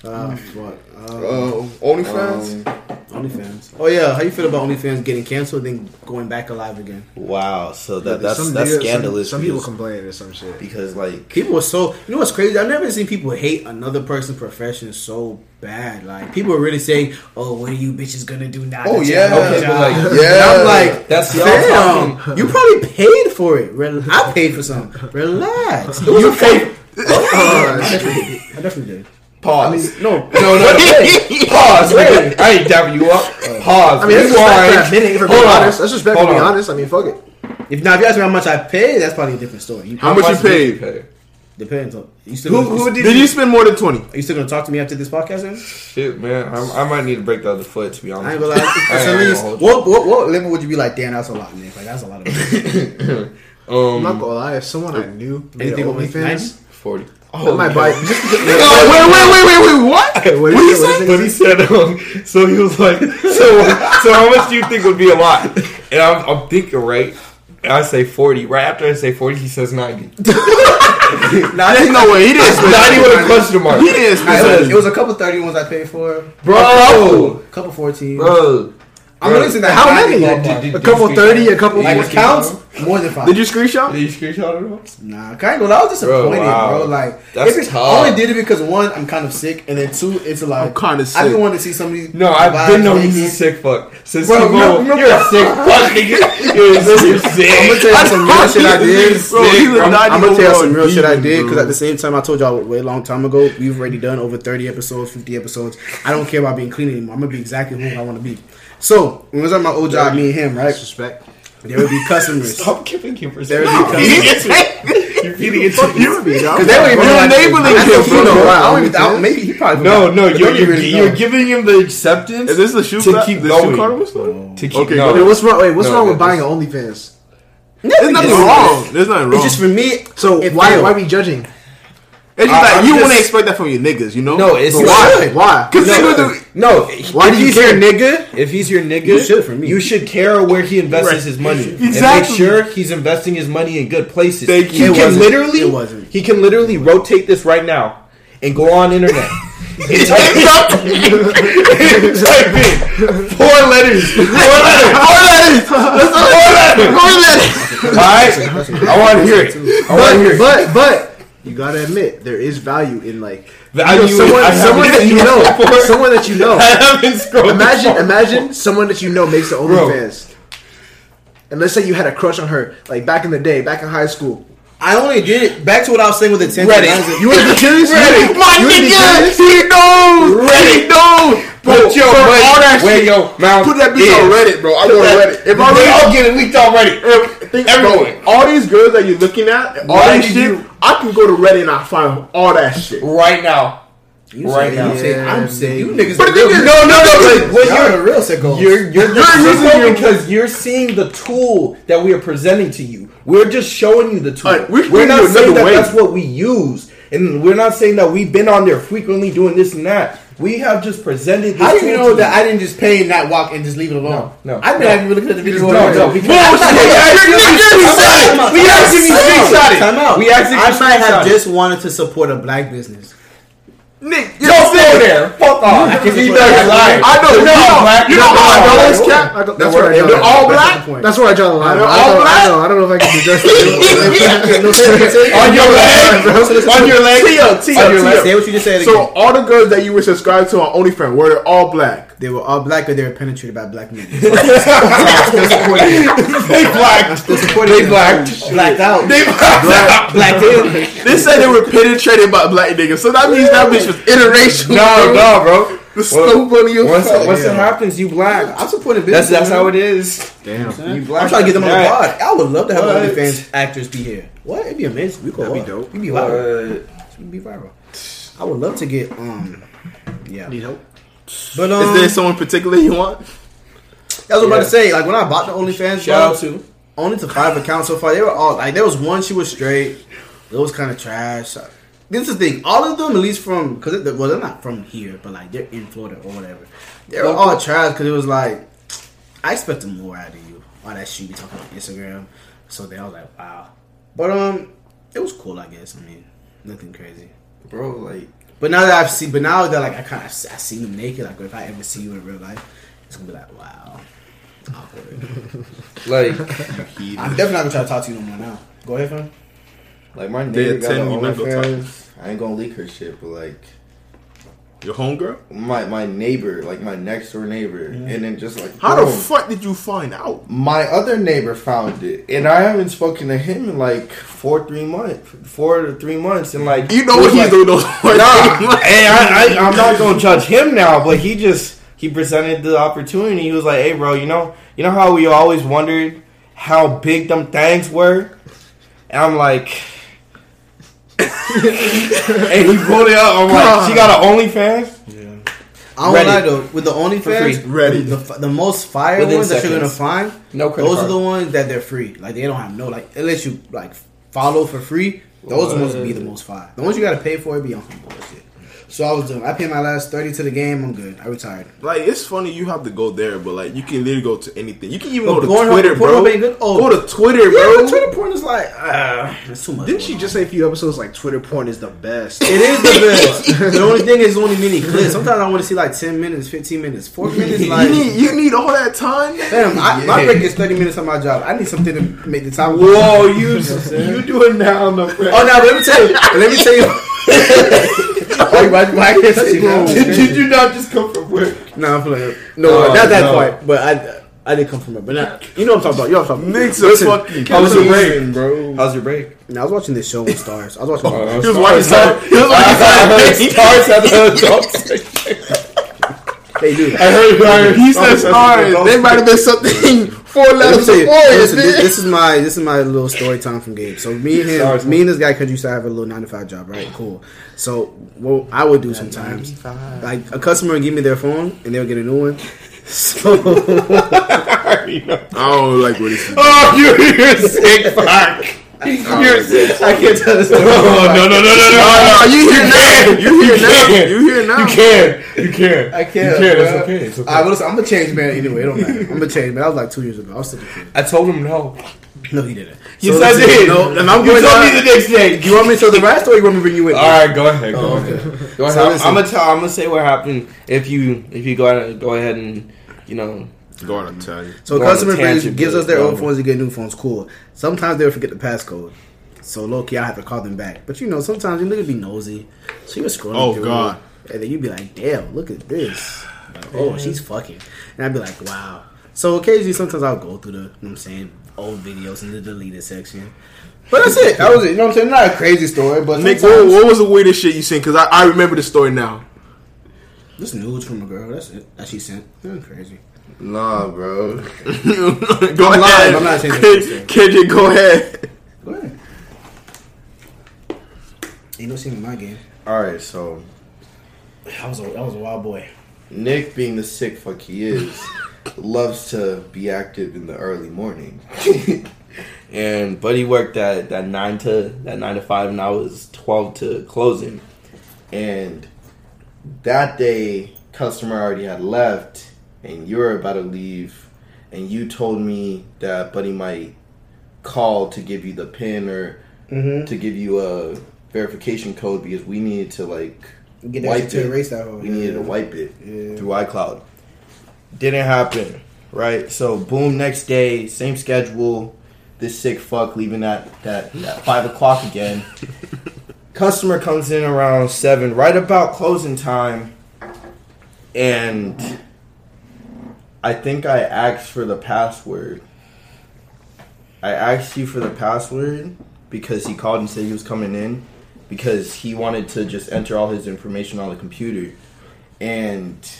[SPEAKER 1] Ah, fuck. Um,
[SPEAKER 3] Uh, OnlyFans.
[SPEAKER 2] Um,
[SPEAKER 1] OnlyFans. Oh yeah, how you feel about OnlyFans getting canceled then going back alive again?
[SPEAKER 2] wow. So that that's
[SPEAKER 4] Some
[SPEAKER 2] that's
[SPEAKER 4] niggas-
[SPEAKER 2] scandalous.
[SPEAKER 4] Some, some people complain or some shit.
[SPEAKER 2] because like
[SPEAKER 1] People are so you know what's crazy? I've never seen people hate another person's profession so bad. Like people are really saying, "Oh, what are you bitches gonna do now?"
[SPEAKER 3] Oh, yeah.
[SPEAKER 5] Okay, but
[SPEAKER 1] job?"
[SPEAKER 5] like,
[SPEAKER 1] And
[SPEAKER 3] yeah.
[SPEAKER 1] I'm like,
[SPEAKER 5] That's y'all
[SPEAKER 1] damn,
[SPEAKER 5] talking.
[SPEAKER 1] you probably paid for it. Rel- I paid for some. Relax. It was
[SPEAKER 5] You
[SPEAKER 1] a favor.
[SPEAKER 4] Oh,
[SPEAKER 1] I definitely. I definitely did.
[SPEAKER 5] Pause.
[SPEAKER 1] No,
[SPEAKER 5] no, no, no. Pause. nigga. I ain't dapping you up. Pause.
[SPEAKER 4] I mean, that's respect for
[SPEAKER 5] Rewind.
[SPEAKER 4] admitting. If we're being honest, that's respect for
[SPEAKER 5] Hold
[SPEAKER 4] being honest. I mean, fuck it.
[SPEAKER 1] if now if you ask me how much I paid, that's probably a different story. You,
[SPEAKER 3] How much you
[SPEAKER 5] did
[SPEAKER 3] paid?
[SPEAKER 5] pay?
[SPEAKER 1] depends on you still.
[SPEAKER 5] Who,
[SPEAKER 1] gonna,
[SPEAKER 5] who did
[SPEAKER 3] Did
[SPEAKER 5] you?
[SPEAKER 3] you spend more than twenty?
[SPEAKER 1] Are you still gonna talk to me after this podcast? Then
[SPEAKER 5] Shit, man. I, I might need to break the other foot to be honest.
[SPEAKER 1] I ain't gonna lie.
[SPEAKER 5] I
[SPEAKER 1] It's
[SPEAKER 5] ain't
[SPEAKER 1] least,
[SPEAKER 5] hold
[SPEAKER 1] what, what what level would you be like? Damn, that's a lot, Nick. Like that's a lot of money.
[SPEAKER 4] I'm not
[SPEAKER 5] Um,
[SPEAKER 4] gonna lie. If someone I knew made
[SPEAKER 1] Anything over
[SPEAKER 4] OnlyFans,
[SPEAKER 1] 90?
[SPEAKER 5] Forty.
[SPEAKER 4] I might buy.
[SPEAKER 3] Oh, wait, wait, wait, wait, wait. What?
[SPEAKER 4] what
[SPEAKER 5] What he
[SPEAKER 4] is it?
[SPEAKER 5] said? But he said, um, so he was like, so, so how much do you think would be a lot? And I'm, I'm thinking, right? And I say 40. Right after I say 40, he says 90.
[SPEAKER 3] There's no way. He didn't spend
[SPEAKER 5] 90 with a question mark.
[SPEAKER 3] He didn't
[SPEAKER 1] Nah,
[SPEAKER 3] spend
[SPEAKER 1] it, was, it was a couple thirty ones I paid for.
[SPEAKER 5] Bro!
[SPEAKER 1] A couple fourteen.
[SPEAKER 5] Bro.
[SPEAKER 1] I'm gonna listen to
[SPEAKER 4] How many?
[SPEAKER 1] ballpark.
[SPEAKER 5] Did-
[SPEAKER 4] A couple thirty, a couple.
[SPEAKER 1] Like
[SPEAKER 4] forty.
[SPEAKER 1] counts more than five.
[SPEAKER 3] Did you screenshot?
[SPEAKER 5] Did you screenshot it all?
[SPEAKER 1] Nah, I can't go. I was disappointed,
[SPEAKER 5] Bro, wow.
[SPEAKER 1] bro. Like,
[SPEAKER 5] That's
[SPEAKER 1] if it's,
[SPEAKER 5] tough.
[SPEAKER 1] I only did it because one, I'm kind of sick, and then two, it's like
[SPEAKER 3] I'm kinda sick.
[SPEAKER 1] I
[SPEAKER 3] sick.
[SPEAKER 1] didn't want to see somebody.
[SPEAKER 5] No, I've been known he's a sick fuck. Since
[SPEAKER 1] Bro,
[SPEAKER 5] Bro,
[SPEAKER 1] remember- remember-
[SPEAKER 5] you're a sick fuck, nigga. You're, you're sick.
[SPEAKER 1] I'm gonna tell you some real shit I did.
[SPEAKER 3] Bro, he's a
[SPEAKER 1] I'm, I'm gonna tell you some real shit I did because at the same time I told y'all way a long time ago we've already done over 30 episodes, 50 episodes. I don't care about being clean anymore. I'm gonna be exactly who I want to be. So when I was on my old job, me and him, right?
[SPEAKER 4] Disrespect.
[SPEAKER 1] There would be customers.
[SPEAKER 5] Stop giving him
[SPEAKER 1] There would
[SPEAKER 5] respect.
[SPEAKER 1] be customers.
[SPEAKER 5] You're feeding it to
[SPEAKER 3] You
[SPEAKER 1] Because they don't even
[SPEAKER 3] You're
[SPEAKER 1] know. I-
[SPEAKER 3] enabling
[SPEAKER 1] I-
[SPEAKER 3] him,
[SPEAKER 1] I-
[SPEAKER 3] bro.
[SPEAKER 1] I don't even- I don't- Maybe he probably
[SPEAKER 5] No, no, you're,
[SPEAKER 1] don't
[SPEAKER 5] you're,
[SPEAKER 1] even
[SPEAKER 5] you're giving him the acceptance
[SPEAKER 3] Is this the shoe
[SPEAKER 5] to
[SPEAKER 3] cla-
[SPEAKER 5] keep
[SPEAKER 3] the
[SPEAKER 5] going.
[SPEAKER 3] shoe carnival store?
[SPEAKER 5] to keep
[SPEAKER 3] Okay,
[SPEAKER 5] no.
[SPEAKER 4] Wait, what's wrong? Wait, what's
[SPEAKER 5] No,
[SPEAKER 4] wrong with
[SPEAKER 5] that's-
[SPEAKER 4] buying OnlyFans?
[SPEAKER 3] There's nothing wrong. There's nothing wrong.
[SPEAKER 1] It's just for me.
[SPEAKER 4] So why why are we judging?
[SPEAKER 3] It's just
[SPEAKER 5] I-
[SPEAKER 3] like
[SPEAKER 5] I'm
[SPEAKER 3] you
[SPEAKER 5] just-
[SPEAKER 3] wouldn't expect that from your niggas, you know?
[SPEAKER 5] No, it's
[SPEAKER 1] But
[SPEAKER 5] why.
[SPEAKER 1] why?
[SPEAKER 4] Why?
[SPEAKER 3] Because
[SPEAKER 5] No, no.
[SPEAKER 4] Why
[SPEAKER 5] if
[SPEAKER 4] do you
[SPEAKER 5] he's
[SPEAKER 4] care?
[SPEAKER 5] your nigga, if he's your nigga,
[SPEAKER 1] You should for me.
[SPEAKER 5] You should care where he invests
[SPEAKER 3] Right.
[SPEAKER 5] his money and make sure he's investing his money in good places.
[SPEAKER 3] Thank
[SPEAKER 5] he
[SPEAKER 3] you.
[SPEAKER 1] It
[SPEAKER 5] can
[SPEAKER 1] wasn't.
[SPEAKER 5] literally,
[SPEAKER 1] It wasn't.
[SPEAKER 5] he can literally rotate this right now and go on internet. and type in, type in four letters, four letters, four letters, That's four letters, four letters. All right, I want to hear it. I want to hear
[SPEAKER 4] But
[SPEAKER 5] it.
[SPEAKER 4] but but you gotta admit there is value in like
[SPEAKER 5] Value
[SPEAKER 4] you know, someone someone that you know
[SPEAKER 5] before.
[SPEAKER 4] someone that you know.
[SPEAKER 5] I haven't scrolled.
[SPEAKER 4] Imagine
[SPEAKER 5] far.
[SPEAKER 4] imagine someone that you know makes the. OnlyFans. And let's say you had a crush on her, like back in the day, back in high school.
[SPEAKER 1] I only did it back to what I was saying with the ten.
[SPEAKER 5] Reddit.
[SPEAKER 4] You would be curious?
[SPEAKER 5] Reddit.
[SPEAKER 3] My nigga, he knows.
[SPEAKER 5] Reddit.
[SPEAKER 3] He knows.
[SPEAKER 5] Put your
[SPEAKER 3] for
[SPEAKER 5] money
[SPEAKER 3] all that
[SPEAKER 5] where
[SPEAKER 3] shit.
[SPEAKER 5] your mouth
[SPEAKER 3] Put that bitch
[SPEAKER 5] is.
[SPEAKER 3] on Reddit, bro. I go to Reddit. If I really
[SPEAKER 5] all get it leaked already.
[SPEAKER 3] If, think,
[SPEAKER 5] Everyone.
[SPEAKER 3] bro, all these girls that you're looking at, all
[SPEAKER 5] Why
[SPEAKER 3] that shit,
[SPEAKER 5] you-
[SPEAKER 3] I can go to Reddit and I find all that shit.
[SPEAKER 5] right now.
[SPEAKER 1] You
[SPEAKER 5] Right
[SPEAKER 1] say,
[SPEAKER 5] now.
[SPEAKER 1] you say, I'm sick. You
[SPEAKER 4] baby.
[SPEAKER 1] niggas.
[SPEAKER 3] But
[SPEAKER 1] are
[SPEAKER 3] the
[SPEAKER 1] real-
[SPEAKER 3] thing is-
[SPEAKER 5] No, no, no. But what
[SPEAKER 1] Y'all
[SPEAKER 5] you're
[SPEAKER 1] are real sickos.
[SPEAKER 5] You're you're,
[SPEAKER 3] You're
[SPEAKER 5] you're
[SPEAKER 3] using
[SPEAKER 5] because you're seeing the tool that we are presenting to you. We're just showing you the tool.
[SPEAKER 3] Alright, we're
[SPEAKER 5] we're not saying that
[SPEAKER 3] way.
[SPEAKER 5] that's what we use, and we're not saying that we've been on there frequently doing this and that. We have just presented. This
[SPEAKER 1] How do you
[SPEAKER 5] tool
[SPEAKER 1] know
[SPEAKER 5] to
[SPEAKER 1] that I didn't just pay and not walk and just leave it alone?
[SPEAKER 5] No, no,
[SPEAKER 1] I've been having you looking at the video.
[SPEAKER 5] No,
[SPEAKER 1] already.
[SPEAKER 5] no, because
[SPEAKER 3] Bullshit.
[SPEAKER 5] we
[SPEAKER 3] You're
[SPEAKER 5] actually
[SPEAKER 3] niggas.
[SPEAKER 5] screenshot it. We actually screenshot it.
[SPEAKER 1] Time out.
[SPEAKER 5] We actually
[SPEAKER 1] I might
[SPEAKER 5] screenshot
[SPEAKER 1] have
[SPEAKER 5] it.
[SPEAKER 1] just wanted to support a black business.
[SPEAKER 3] Nick, you
[SPEAKER 5] Don't go there. Fuck off.
[SPEAKER 1] I can
[SPEAKER 5] He
[SPEAKER 1] support
[SPEAKER 5] does
[SPEAKER 1] that.
[SPEAKER 5] lie.
[SPEAKER 3] I know, you know,
[SPEAKER 5] black.
[SPEAKER 3] you know how I know this cat?
[SPEAKER 4] I don't-
[SPEAKER 1] They're
[SPEAKER 4] That's where I draw
[SPEAKER 3] They're all black.
[SPEAKER 4] That's where I draw the line.
[SPEAKER 3] They're
[SPEAKER 4] I
[SPEAKER 3] all black?
[SPEAKER 4] I know. I don't know if I can address that.
[SPEAKER 5] On your leg. On your leg.
[SPEAKER 3] Tia, Tia,
[SPEAKER 5] On your
[SPEAKER 3] Tia.
[SPEAKER 5] leg.
[SPEAKER 1] Say what you just said again.
[SPEAKER 3] So all the girls that you were subscribed to on OnlyFans were they all black?
[SPEAKER 1] They were all black or they were penetrated by black men.
[SPEAKER 5] They black.
[SPEAKER 1] Still supporting
[SPEAKER 5] They
[SPEAKER 1] them.
[SPEAKER 5] blacked.
[SPEAKER 1] Blacked out.
[SPEAKER 5] They black.
[SPEAKER 1] blacked in.
[SPEAKER 3] They said they were penetrated by black niggas, so that means that bitch was interracial.
[SPEAKER 5] No,
[SPEAKER 3] bro.
[SPEAKER 5] no, bro.
[SPEAKER 3] The so funny as
[SPEAKER 5] Once,
[SPEAKER 3] fuck.
[SPEAKER 5] once it happens, you black.
[SPEAKER 1] I'm supporting
[SPEAKER 5] That's
[SPEAKER 1] business.
[SPEAKER 5] that's how it is.
[SPEAKER 4] Damn.
[SPEAKER 5] You black.
[SPEAKER 1] I'm trying to get them on the
[SPEAKER 5] That-
[SPEAKER 1] pod. I would love to have
[SPEAKER 5] What?
[SPEAKER 1] OnlyFans actors be here. What? It'd be amazing. We could
[SPEAKER 4] That'd be dope.
[SPEAKER 1] We'd be viral. We'd be viral. I would love to get um. Yeah.
[SPEAKER 4] Need help?
[SPEAKER 1] But um,
[SPEAKER 3] Is there someone particular you want?
[SPEAKER 1] I was about to say, like when I bought the OnlyFans,
[SPEAKER 5] Shout
[SPEAKER 1] bro,
[SPEAKER 5] out to.
[SPEAKER 1] only to five accounts so far. They were all like, there was one she was straight. It was kind of trash. This is the thing. All of them, at least from because well, they're not from here, but like they're in Florida or whatever. They were all trash because it was like I expected more out of you. All that shit you be talking on Instagram. So then I was like, wow. But um, it was cool. I guess. I mean, nothing crazy.
[SPEAKER 2] bro. Like
[SPEAKER 1] But now that I've seen, but now that like I kind of I seen them naked. Like if I ever see you in real life, it's gonna be like, wow, awkward.
[SPEAKER 5] Like,
[SPEAKER 1] I'm definitely not gonna try to talk to you no more now. Go ahead, fam.
[SPEAKER 2] like my
[SPEAKER 3] They
[SPEAKER 2] neighbor got
[SPEAKER 3] attend,
[SPEAKER 2] an
[SPEAKER 3] you
[SPEAKER 2] OnlyFans. I ain't gonna leak her shit, but like
[SPEAKER 3] Your homegirl?
[SPEAKER 2] my my neighbor, like my next door neighbor, and then just like
[SPEAKER 3] How the fuck did you find out?
[SPEAKER 2] my other neighbor found it, and I haven't spoken to him in like four, three months, four to three months, and like
[SPEAKER 3] You know what he's
[SPEAKER 2] like-
[SPEAKER 3] doing those
[SPEAKER 5] nah, hey, I, I, I'm not gonna judge him now, but he just he presented the opportunity. He was like, "Hey, bro, you know, you know how we always wondered how big them things were," and I'm like. And he pulled it up. I'm like, she got an OnlyFans. Yeah.
[SPEAKER 1] I don't
[SPEAKER 5] Ready.
[SPEAKER 1] lie though. With the
[SPEAKER 5] For
[SPEAKER 1] OnlyFans.
[SPEAKER 3] Ready.
[SPEAKER 1] The, the, the most fire
[SPEAKER 5] Within
[SPEAKER 1] ones that you're gonna find,
[SPEAKER 5] No credit
[SPEAKER 1] those
[SPEAKER 5] card.
[SPEAKER 1] are the ones that they're free. Like they don't have no like unless you like follow for free. Those are the ones that be the most fire. The ones you gotta pay for, it be on some bullshit. So I was doing. I paid my last thirty to the game. I'm good. I retired.
[SPEAKER 3] Like it's funny you have to go there, but like you can literally go to anything. You can even
[SPEAKER 1] But
[SPEAKER 3] go to
[SPEAKER 1] Pornhub-
[SPEAKER 3] Twitter, bro.
[SPEAKER 1] Pornhub ain't good? Oh.
[SPEAKER 3] Go to Twitter,
[SPEAKER 1] Yeah,
[SPEAKER 3] bro.
[SPEAKER 1] Twitter porn is like ah, it's too much.
[SPEAKER 4] Didn't she just say a few episodes like Twitter porn is the best?
[SPEAKER 1] It is the best. the only thing is only mini clips. Sometimes I want to see like ten minutes, fifteen minutes, four minutes. Like,
[SPEAKER 3] you need you need all that time.
[SPEAKER 1] damn, I, my break is thirty minutes on my job. I need something to make the time.
[SPEAKER 5] Whoa, you
[SPEAKER 1] know I'm saying?
[SPEAKER 5] you doing now?
[SPEAKER 1] Oh no! Let me tell you. Let me tell you. oh, why, why I can't say that?
[SPEAKER 5] Did you not just come from work?
[SPEAKER 1] No, I'm playing. No,
[SPEAKER 5] Oh,
[SPEAKER 1] not that
[SPEAKER 5] no.
[SPEAKER 1] part. But I, I did come from it. But not, you know what I'm talking about. You know what I'm talking about.
[SPEAKER 3] Nick's a
[SPEAKER 1] Listen,
[SPEAKER 3] fucking
[SPEAKER 5] How was your break,
[SPEAKER 3] amazing, bro.
[SPEAKER 5] How's your break?
[SPEAKER 1] Now, I was watching this show on Starz. I was watching.
[SPEAKER 5] Oh,
[SPEAKER 3] He was watching Star- he was watching Star-
[SPEAKER 5] Stars at the adult section.
[SPEAKER 1] they do.
[SPEAKER 5] I heard. I heard
[SPEAKER 3] He said stars. They might have been something four
[SPEAKER 1] Let me
[SPEAKER 3] letters
[SPEAKER 1] tell you, listen, this, this is my this is my little story time from Gabe. So me and him,
[SPEAKER 5] Stars,
[SPEAKER 1] me and this guy could used to have a little nine to five job, right? Cool. So what I would do sometimes, like a customer would give me their phone and they would get a new one. So
[SPEAKER 3] I don't like what this is.
[SPEAKER 5] Oh, you're, you're sick, fuck. You're sick.
[SPEAKER 1] I can't tell this story.
[SPEAKER 5] Oh, no, no, no, no, no,
[SPEAKER 3] Oh,
[SPEAKER 5] no.
[SPEAKER 3] you here now? You here now? You here now?
[SPEAKER 5] You can. You can.
[SPEAKER 1] I can't.
[SPEAKER 5] You can.
[SPEAKER 1] bro.
[SPEAKER 5] It's okay. It's okay.
[SPEAKER 1] All right, well, I'm a change man anyway. It don't matter. I'm a change man. That was like two years ago. I was still a kid.
[SPEAKER 5] I told him no.
[SPEAKER 1] No, he didn't.
[SPEAKER 5] Yes,
[SPEAKER 1] So
[SPEAKER 5] I did.
[SPEAKER 1] No, and I'm
[SPEAKER 5] you
[SPEAKER 1] going
[SPEAKER 5] told
[SPEAKER 1] down-
[SPEAKER 5] me the next day.
[SPEAKER 1] Do you want me to tell the rest, or you want me to bring you with? me?
[SPEAKER 5] All right, go ahead. Go
[SPEAKER 1] Oh,
[SPEAKER 5] ahead.
[SPEAKER 1] okay.
[SPEAKER 5] Go ahead.
[SPEAKER 1] So
[SPEAKER 5] I'm. I'm gonna tell. I'm gonna say what happened if you if you go ahead, go ahead and you know.
[SPEAKER 3] Go on, I'm telling you.
[SPEAKER 1] So
[SPEAKER 5] Go
[SPEAKER 1] customer base gives us their old phones to get new phones. Cool. Sometimes they'll forget the passcode. So low key, I have to call them back. But you know, sometimes you look at be nosy. So you was scrolling
[SPEAKER 3] Oh,
[SPEAKER 1] through,
[SPEAKER 3] God.
[SPEAKER 1] and then you'd be like, "Damn, look at this." Like, oh, she's fucking, and I'd be like, "Wow." So occasionally, sometimes I'll go through the, you know what I'm saying, old videos in the deleted section. But that's it. That was it. You know what I'm saying? Not a crazy story, but
[SPEAKER 3] Nick, what, what was the weirdest shit you seen? Because I, I remember the story now.
[SPEAKER 1] This nudes from a girl. That's it. That she sent. Nothing crazy.
[SPEAKER 2] Nah, bro.
[SPEAKER 3] go
[SPEAKER 1] I'm
[SPEAKER 3] ahead.
[SPEAKER 1] lying. I'm not saying that.
[SPEAKER 3] KJ, go ahead.
[SPEAKER 1] Go ahead. Ain't no shame in my game.
[SPEAKER 2] All right, so
[SPEAKER 1] I was a, I was a wild boy.
[SPEAKER 2] Nick, being the sick fuck he is, loves to be active in the early morning.
[SPEAKER 5] And Buddy worked that that nine to that nine to five, and I was twelve to closing.
[SPEAKER 2] And that day, customer already had left, and you were about to leave, and you told me that Buddy might call to give you the pin or
[SPEAKER 1] Mm-hmm.
[SPEAKER 2] to give you a verification code because we needed to like
[SPEAKER 1] Get
[SPEAKER 2] wipe
[SPEAKER 1] to
[SPEAKER 2] it.
[SPEAKER 1] erase that whole.
[SPEAKER 2] We needed to wipe it.
[SPEAKER 1] Yeah.
[SPEAKER 5] through iCloud. Didn't happen, right? So boom, next day, same schedule. This sick fuck leaving at that at five o'clock again. Customer comes in around seven, right about closing time, and I think I asked for the password. I asked you for the password because he called and said he was coming in because he wanted to just enter all his information on the computer. And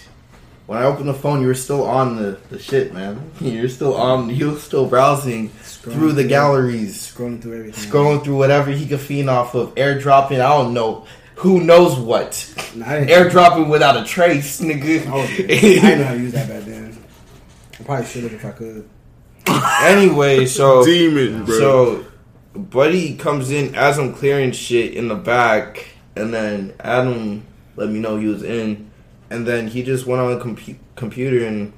[SPEAKER 5] when I opened the phone, you were still on the, the shit, man. You're still on. You were still browsing through the galleries,
[SPEAKER 1] Scrolling through everything.
[SPEAKER 5] scrolling through whatever he could fiend off of, airdropping. I don't know. Who knows what? Airdropping without a trace, nigga.
[SPEAKER 1] I didn't know how to use that back then. I probably should have if I could.
[SPEAKER 5] anyway, so
[SPEAKER 3] Demon, bro.
[SPEAKER 5] So, Buddy comes in as I'm clearing shit in the back, and then Adam let me know he was in, and then he just went on the compu- computer, and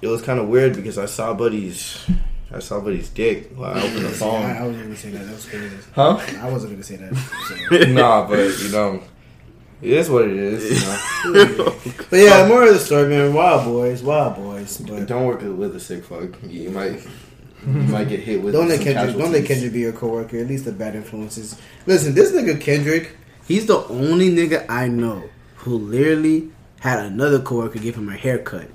[SPEAKER 5] it was kind of weird because I saw Buddy's, I saw Buddy's dick while I opened the
[SPEAKER 1] I, I wasn't gonna say that. That was crazy.
[SPEAKER 5] Huh?
[SPEAKER 1] I wasn't gonna say that. So.
[SPEAKER 5] nah, but you know, it is what it is. You know?
[SPEAKER 1] But yeah, more of the story, man. Wild boys, wild boys. But
[SPEAKER 5] Don't work with a sick fuck. You might, you might get hit with.
[SPEAKER 1] don't let
[SPEAKER 5] some
[SPEAKER 1] Kendrick, don't let. Kendrick be your coworker. At least the bad influences. Listen, this nigga Kendrick, he's the only nigga I know who literally had another coworker give him a haircut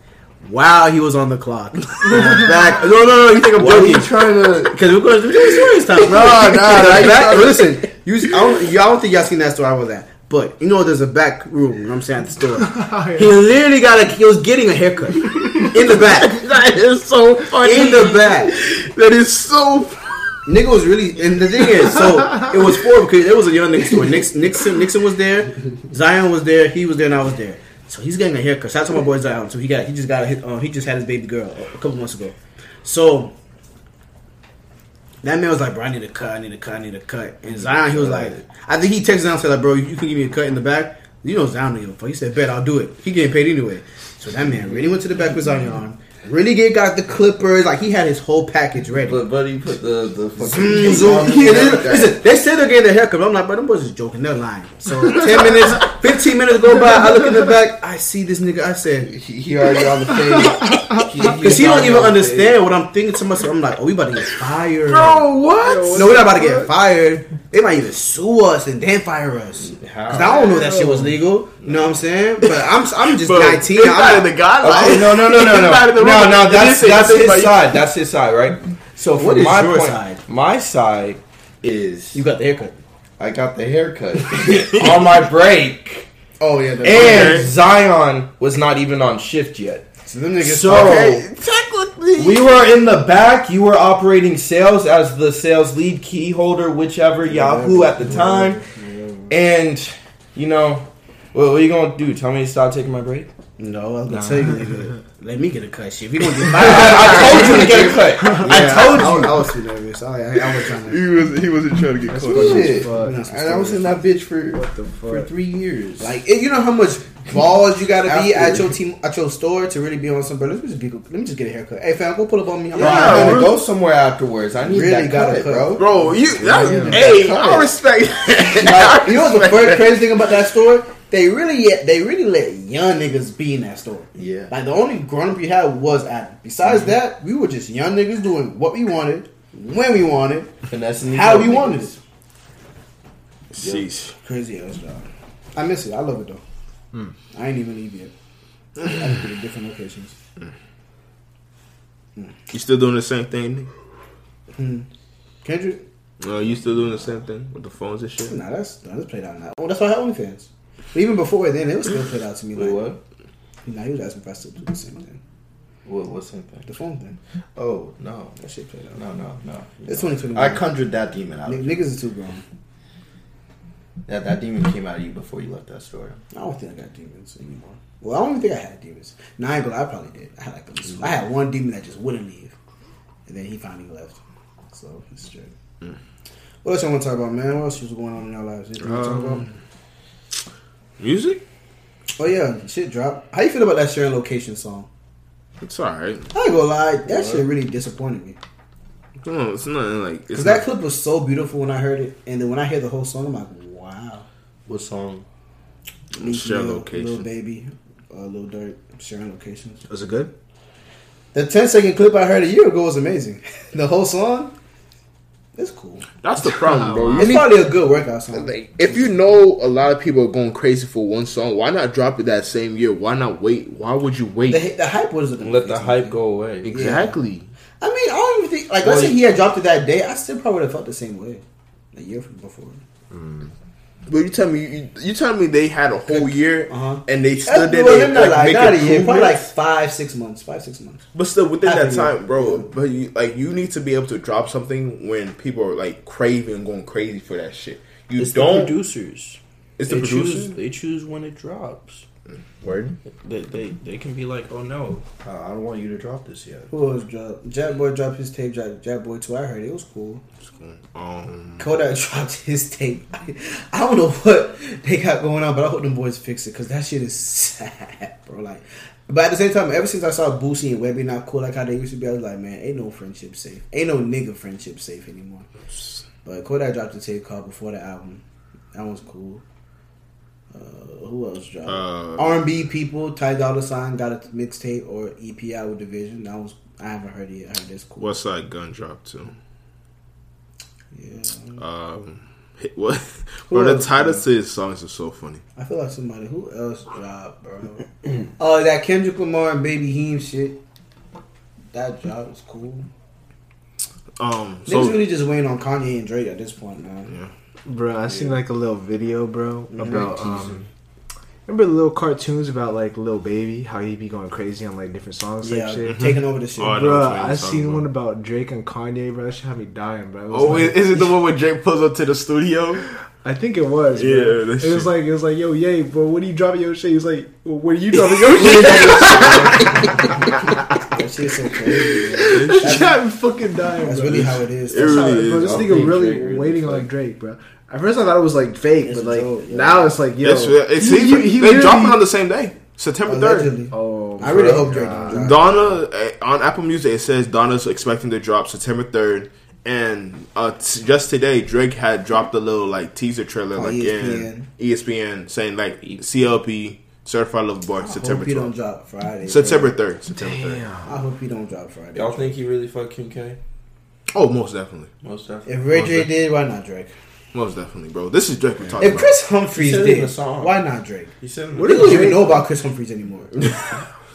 [SPEAKER 1] while he was on the clock. back, no, no, no. You think I'm
[SPEAKER 5] Why
[SPEAKER 1] joking?
[SPEAKER 5] you trying to?
[SPEAKER 1] Because we're going to do serious time. No,
[SPEAKER 5] nah, nah,
[SPEAKER 1] back, listen, you, I, don't, y'all don't think y'all seen that story I was at. But you know, there's a back room. You know what I'm saying at the store. He literally got a. He was getting a haircut in the back.
[SPEAKER 3] that is so funny.
[SPEAKER 1] In the back.
[SPEAKER 3] That is so.
[SPEAKER 1] Nigga was really, and the thing is, so it was four because it was a young nigga store. Nix, Nixon, Nixon was there, Zion was there, he was there, and I was there. So he's getting a haircut. Shout out to my boy Zion. So he got, he just got, a, hit- um, he just had his baby girl a couple months ago. So that man was like, bro, I need a cut, I need a cut, I need a cut. And Zion, he was like, I think he texted Zion and said like, bro, you can give me a cut in the back. You know Zion don't give a fuck. He said, bet I'll do it. He getting paid anyway. So that man really went to the back with Zion. Really get got the clippers. Like he had his whole package ready.
[SPEAKER 5] But Buddy put the the fucking.
[SPEAKER 1] Zoom, zoom. And then- listen, they said they're getting a haircut. I'm like, bro, them boys is joking. They're lying. So 10 minutes, 15 minutes go by. I look in the back. I see this nigga. I said,
[SPEAKER 5] He, he already on the fade.
[SPEAKER 1] because he don't even understand what I'm thinking to myself. I'm like, oh, we about to get fired.
[SPEAKER 3] Bro, what?
[SPEAKER 1] No, we're not about to get fired. They might even sue us and then fire us. Because I don't know that shit was legal. You know what I'm saying? But I'm I'm just
[SPEAKER 3] Bro,
[SPEAKER 1] 19. I'm
[SPEAKER 3] not in the guidelines.
[SPEAKER 5] Okay, no, no, no, no, no,
[SPEAKER 3] not in the
[SPEAKER 5] no,
[SPEAKER 3] rules.
[SPEAKER 5] no. That's
[SPEAKER 3] is-
[SPEAKER 5] that's his
[SPEAKER 3] like-
[SPEAKER 5] side. That's his side, right? So from
[SPEAKER 1] What is
[SPEAKER 5] my
[SPEAKER 1] your
[SPEAKER 5] point,
[SPEAKER 1] side?
[SPEAKER 5] my side is
[SPEAKER 1] You got the haircut.
[SPEAKER 5] I got the haircut on my break,
[SPEAKER 1] Oh, yeah. The
[SPEAKER 5] and Zion was not even on shift yet.
[SPEAKER 1] so them niggas.
[SPEAKER 5] So
[SPEAKER 3] Technically,
[SPEAKER 5] we were in the back. You were operating sales as the sales lead key holder, whichever Yahoo at the time, and you know. What, what are you gonna do? Tell me to stop taking my break?
[SPEAKER 1] No, I'm going to tell you, nigga. Let me get a cut. Shit, if you going to get
[SPEAKER 5] I,
[SPEAKER 1] fired.
[SPEAKER 5] I told you to get a cut. I told
[SPEAKER 1] I,
[SPEAKER 5] you.
[SPEAKER 1] was- I was too nervous. I, I, I was trying to.
[SPEAKER 3] he was he wasn't trying to get caught.
[SPEAKER 5] Shit.
[SPEAKER 1] fuck.
[SPEAKER 5] And I was in that bitch for
[SPEAKER 4] the
[SPEAKER 5] for three years.
[SPEAKER 1] Like, you know how much balls you gotta be at your team at your store to really be on some. Bro, let me just be, let me just get a haircut. Hey, fam, go pull up on me. I'm
[SPEAKER 5] bro,
[SPEAKER 1] like,
[SPEAKER 5] I
[SPEAKER 3] Yeah,
[SPEAKER 5] gotta
[SPEAKER 3] bro.
[SPEAKER 5] go somewhere afterwards. I need
[SPEAKER 1] Really
[SPEAKER 5] that
[SPEAKER 1] gotta
[SPEAKER 5] cut,
[SPEAKER 1] cut.
[SPEAKER 5] bro.
[SPEAKER 3] Bro, you that's,
[SPEAKER 5] Yeah.
[SPEAKER 3] hey,
[SPEAKER 5] Cut
[SPEAKER 3] I respect.
[SPEAKER 1] Like, you know what's the first crazy thing about that store? They really, they really let young niggas be in that store.
[SPEAKER 5] Yeah.
[SPEAKER 1] Like the only grown up you had was Adam. Besides
[SPEAKER 5] Mm-hmm.
[SPEAKER 1] that, we were just young niggas doing what we wanted, when we wanted,
[SPEAKER 5] Finessing these
[SPEAKER 1] how
[SPEAKER 5] other
[SPEAKER 1] we wanted
[SPEAKER 5] niggas.
[SPEAKER 1] it.
[SPEAKER 3] Sheesh.
[SPEAKER 1] Crazy ass job. I miss it. I love it though. I ain't even leave yet. I just to different locations.
[SPEAKER 3] You still doing the same thing?
[SPEAKER 1] Hmm. Kendrick?
[SPEAKER 3] Uh, you still doing the same thing with the phones and shit?
[SPEAKER 1] Nah, that's nah, that's played out now. Oh, that's why I have OnlyFans. But even before then, it was still played out to me.
[SPEAKER 5] Wait,
[SPEAKER 1] like,
[SPEAKER 5] what?
[SPEAKER 1] Nah, he was asking if I still do the same thing.
[SPEAKER 5] What? What's in
[SPEAKER 1] The phone thing.
[SPEAKER 5] Oh no,
[SPEAKER 1] That shit played out.
[SPEAKER 5] no, no, no.
[SPEAKER 1] It's 2021.
[SPEAKER 5] I conjured that demon out.
[SPEAKER 1] N- niggas is too grown.
[SPEAKER 5] That that demon came out of you before you left that store.
[SPEAKER 1] I don't think I got demons anymore. Well, I don't even think I had demons. Nah, I ain't gonna I probably did. I had like a, mm. I had one demon that just wouldn't leave, and then he finally left. So it's straight. Mm. What else you want to talk about, man? What else was going on in our lives? Anything you wanna talk
[SPEAKER 3] um, about? Music?
[SPEAKER 1] Oh yeah, shit dropped. How you feel about that sharing location song?
[SPEAKER 3] It's alright.
[SPEAKER 1] I ain't gonna lie, that shit really disappointed me.
[SPEAKER 3] No, it's nothing like. It's
[SPEAKER 1] Because that clip was so beautiful when I heard it, and then when I hear the whole song, I'm like, wow.
[SPEAKER 5] What song?
[SPEAKER 3] Share location.
[SPEAKER 1] Lil Baby, uh, Lil Durk, sharing locations.
[SPEAKER 4] Was it good?
[SPEAKER 1] The 10 second clip I heard a year ago was amazing. the whole song, it's cool.
[SPEAKER 3] that's the problem, bro.
[SPEAKER 1] It's probably a good workout song.
[SPEAKER 3] like, if you know a lot of people are going crazy for one song, why not drop it that same year? Why not wait? Why would you wait?
[SPEAKER 1] The, the hype was
[SPEAKER 5] Let the hype go away.
[SPEAKER 3] exactly.
[SPEAKER 1] I mean, I don't even think like
[SPEAKER 5] Well,
[SPEAKER 1] let's say he had dropped it that day, I still probably would have felt the same way a year from before. Mm.
[SPEAKER 3] But you tell me, you, you tell me they had a whole year
[SPEAKER 1] Uh-huh.
[SPEAKER 3] and they stood
[SPEAKER 1] there
[SPEAKER 3] did
[SPEAKER 1] well,
[SPEAKER 3] it,
[SPEAKER 1] not
[SPEAKER 3] like,
[SPEAKER 1] like, not a year, probably like five, six months, five, six months.
[SPEAKER 3] But still within
[SPEAKER 1] Half
[SPEAKER 3] that
[SPEAKER 1] a year.
[SPEAKER 3] time, bro. But you like you need to be able to drop something when people are like craving and going crazy for that shit. You
[SPEAKER 5] It's the
[SPEAKER 3] don't.
[SPEAKER 5] producers.
[SPEAKER 3] it's the
[SPEAKER 5] they
[SPEAKER 3] producers.
[SPEAKER 5] choose. They choose when it drops.
[SPEAKER 4] Word.
[SPEAKER 5] They they, they can be like, oh no,
[SPEAKER 2] Uh, I don't want you to drop this yet.
[SPEAKER 1] Who else dropped? Jack Boy dropped his tape. Jack, Jack Boy too. I heard it was cool.
[SPEAKER 3] Um,
[SPEAKER 1] Kodak dropped his tape. I, I don't know what they got going on, but I hope them boys fix it because that shit is sad, bro. Like, but at the same time, ever since I saw Boosie and Webbie not cool like how they used to be, I was like, man, ain't no friendship safe. Ain't no nigga friendship safe anymore. But Kodak dropped a tape called Before the Album. That was cool. Uh, who else dropped?
[SPEAKER 3] Uh,
[SPEAKER 1] R&B people, Ty Dolla Sign got a mixtape or EP out with DVSN. That was I haven't heard it yet. I heard it's cool.
[SPEAKER 3] Westside Gunn drop too.
[SPEAKER 1] Yeah,
[SPEAKER 3] Um, what? Bro, the
[SPEAKER 1] else,
[SPEAKER 3] title to his songs are so funny.
[SPEAKER 1] I feel like somebody who else dropped, bro. Oh, that Kendrick Lamar and Baby Keem shit. That drop was cool.
[SPEAKER 3] Um,
[SPEAKER 1] Niggas
[SPEAKER 3] so
[SPEAKER 1] really just waiting on Kanye and Drake at this point, man.
[SPEAKER 3] yeah.
[SPEAKER 4] Bro, I seen like a little video, bro, about um. Remember the little cartoons about like little baby, how he be going crazy on like different songs,
[SPEAKER 1] Yeah,
[SPEAKER 4] like shit.
[SPEAKER 1] taking over the shit.
[SPEAKER 3] Oh, I
[SPEAKER 4] Bro,
[SPEAKER 3] which
[SPEAKER 4] I seen
[SPEAKER 3] about.
[SPEAKER 4] one about Drake and Kanye, bro. That shit had me dying, bro. It
[SPEAKER 3] Oh,
[SPEAKER 4] like-
[SPEAKER 3] is it the one where Drake pulls up to the studio?
[SPEAKER 4] I think it was. Bro.
[SPEAKER 3] Yeah,
[SPEAKER 4] it
[SPEAKER 3] that
[SPEAKER 4] was
[SPEAKER 3] shit.
[SPEAKER 4] like it was like, yo, yay, bro. When are you dropping your shit? He was like, well, when are you dropping your shit?
[SPEAKER 1] That shit's so crazy. man.
[SPEAKER 4] That got me fucking dying.
[SPEAKER 1] That's
[SPEAKER 4] bro.
[SPEAKER 1] really how it is.
[SPEAKER 3] It
[SPEAKER 1] That's how-
[SPEAKER 3] really
[SPEAKER 4] Bro,
[SPEAKER 3] is.
[SPEAKER 4] this nigga really
[SPEAKER 2] Drake
[SPEAKER 4] waiting
[SPEAKER 2] fake.
[SPEAKER 4] like Drake, bro. At first I thought it was like fake,
[SPEAKER 1] It's
[SPEAKER 4] but like
[SPEAKER 1] joke, yeah.
[SPEAKER 4] now it's like, yo,
[SPEAKER 3] It's, it's
[SPEAKER 4] he- he- he
[SPEAKER 3] they
[SPEAKER 4] really-
[SPEAKER 3] dropping on the same day, September third.
[SPEAKER 4] Oh,
[SPEAKER 1] I really hope Drake
[SPEAKER 4] God.
[SPEAKER 1] don't drop.
[SPEAKER 3] Donda eh, on Apple Music it says Donda's expecting to drop September third, and uh, t- just today Drake had dropped a little like teaser trailer
[SPEAKER 1] On
[SPEAKER 3] like in ESPN saying like CLB Certified Lover Boy
[SPEAKER 1] I
[SPEAKER 3] September
[SPEAKER 1] hope he don't drop Friday.
[SPEAKER 3] September third. September third.
[SPEAKER 4] Damn.
[SPEAKER 1] I hope he don't drop Friday.
[SPEAKER 5] y'all think he really fucked Kim K?
[SPEAKER 3] Oh, most definitely,
[SPEAKER 5] Most definitely.
[SPEAKER 1] If Ray
[SPEAKER 3] Most
[SPEAKER 1] J
[SPEAKER 3] def-
[SPEAKER 1] did, why not Drake?
[SPEAKER 3] Most definitely, bro. This is Drake we're talking
[SPEAKER 1] If
[SPEAKER 3] about.
[SPEAKER 1] Kris Humphries
[SPEAKER 5] He said it in
[SPEAKER 1] did,
[SPEAKER 5] the song.
[SPEAKER 1] why not Drake?
[SPEAKER 5] He said,
[SPEAKER 1] We don't even know about Kris Humphries anymore.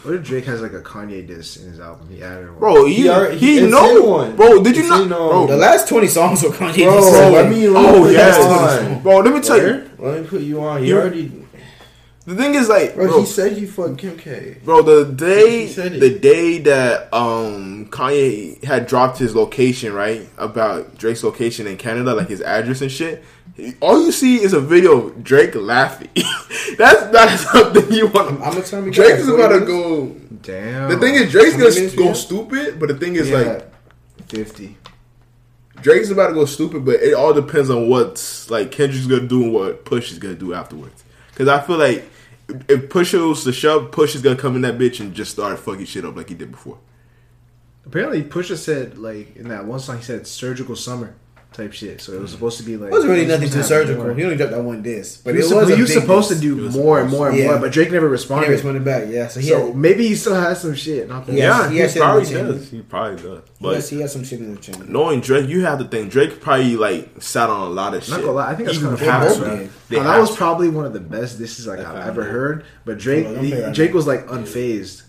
[SPEAKER 4] What if Drake has like a Kanye diss in his album? He added one.
[SPEAKER 3] Bro, he
[SPEAKER 5] He
[SPEAKER 3] he,
[SPEAKER 5] already- he- it's
[SPEAKER 3] know,
[SPEAKER 5] in one.
[SPEAKER 3] bro. Did you
[SPEAKER 5] It's
[SPEAKER 3] not,
[SPEAKER 5] in, um,
[SPEAKER 3] bro?
[SPEAKER 1] the last twenty songs were Kanye.
[SPEAKER 5] Bro,
[SPEAKER 1] just
[SPEAKER 5] let me-
[SPEAKER 3] oh
[SPEAKER 5] put
[SPEAKER 3] yes,
[SPEAKER 5] that
[SPEAKER 3] bro. Let me tell you.
[SPEAKER 5] Let me put you on. You
[SPEAKER 3] You-
[SPEAKER 5] already.
[SPEAKER 3] The thing is, like,
[SPEAKER 2] Bro,
[SPEAKER 3] bro,
[SPEAKER 2] he said you fucked Kim K.
[SPEAKER 3] Bro, the day
[SPEAKER 5] said
[SPEAKER 3] the day that um Kanye had dropped his location, right? About Drake's location in Canada, like his address and shit. All you see is a video of Drake laughing. That's not something you want.
[SPEAKER 1] I'm gonna tell you,
[SPEAKER 3] Drake
[SPEAKER 1] guys,
[SPEAKER 3] is about to go.
[SPEAKER 4] Damn.
[SPEAKER 3] The thing is, Drake's gonna
[SPEAKER 1] minutes
[SPEAKER 3] go
[SPEAKER 1] have?
[SPEAKER 3] stupid, but the thing is,
[SPEAKER 4] yeah,
[SPEAKER 3] like,
[SPEAKER 4] fifty.
[SPEAKER 3] Drake's about to go stupid, but it all depends on what's like Kendrick's gonna do and what Push is gonna do afterwards. Because I feel like if Push was to shove, Push is gonna come in that bitch and just start fucking shit up like he did before.
[SPEAKER 4] Apparently, Pusha said like in that one song he said "surgical summer" type shit. So it was mm. supposed to be like
[SPEAKER 1] It wasn't really
[SPEAKER 4] it was
[SPEAKER 1] nothing too
[SPEAKER 4] supposed to happen
[SPEAKER 1] surgical.
[SPEAKER 4] more.
[SPEAKER 1] He only dropped that one disc, but
[SPEAKER 4] He
[SPEAKER 1] it
[SPEAKER 4] was,
[SPEAKER 1] was.
[SPEAKER 4] supposed,
[SPEAKER 1] a
[SPEAKER 4] he was
[SPEAKER 1] big
[SPEAKER 4] supposed to do
[SPEAKER 3] He was
[SPEAKER 4] more and more and
[SPEAKER 1] to.
[SPEAKER 4] more, but Drake never responded.
[SPEAKER 1] He
[SPEAKER 4] responded.
[SPEAKER 1] responded back, yeah. So he
[SPEAKER 4] so
[SPEAKER 1] had,
[SPEAKER 4] maybe he still has some shit. Not
[SPEAKER 1] Yeah.
[SPEAKER 3] Yeah,
[SPEAKER 1] he
[SPEAKER 3] he, probably
[SPEAKER 1] in the chamber.
[SPEAKER 3] does. He probably does.
[SPEAKER 1] he,
[SPEAKER 3] But
[SPEAKER 1] has, he had some shit in the chamber.
[SPEAKER 3] knowing Drake, you have to think Drake probably like sat on a lot of shit.
[SPEAKER 4] Not gonna lie, I think that's
[SPEAKER 3] Even
[SPEAKER 4] kinda
[SPEAKER 3] have
[SPEAKER 1] funny,
[SPEAKER 3] to.
[SPEAKER 1] bro.
[SPEAKER 3] They
[SPEAKER 4] Oh, that was probably one of the best disses like I've ever heard. But Drake,
[SPEAKER 1] Hold on, I'm
[SPEAKER 4] he-
[SPEAKER 1] right
[SPEAKER 4] Drake was like unfazed.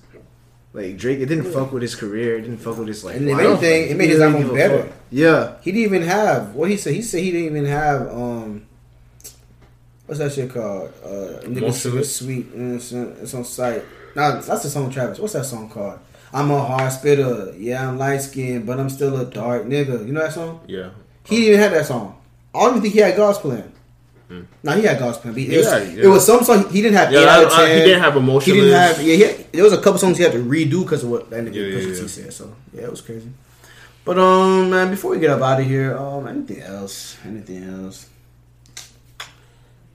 [SPEAKER 4] Like Drake, it didn't fuck with his career. It didn't fuck with his like.
[SPEAKER 1] And if
[SPEAKER 4] life.
[SPEAKER 1] anything, it made his
[SPEAKER 4] He didn't
[SPEAKER 1] album better.
[SPEAKER 4] Yeah,
[SPEAKER 1] He didn't even have what he said. He said he didn't even have um, what's that shit called? Uh, nigga
[SPEAKER 3] Most
[SPEAKER 1] Super sweet. And it's, on, it's on site. Nah, that's the song Travis. What's that song called? I'm a hard spitter. Yeah, I'm light skinned, but I'm still a dark nigga. You know that song?
[SPEAKER 3] Yeah.
[SPEAKER 1] He didn't even have that song. I don't even think he had God's plan. No, he had God's plan. It, was.
[SPEAKER 3] Yeah,
[SPEAKER 1] it was some song he didn't have.
[SPEAKER 3] Yeah, I- I-
[SPEAKER 1] 10.
[SPEAKER 3] he didn't have
[SPEAKER 1] He didn't have. Yeah, he had, there was a couple songs he had to redo because of what that nigga
[SPEAKER 3] Yeah, yeah, yeah.
[SPEAKER 1] said. So yeah, it was crazy. But um, man, before we get up out of here, um, anything else? Anything else?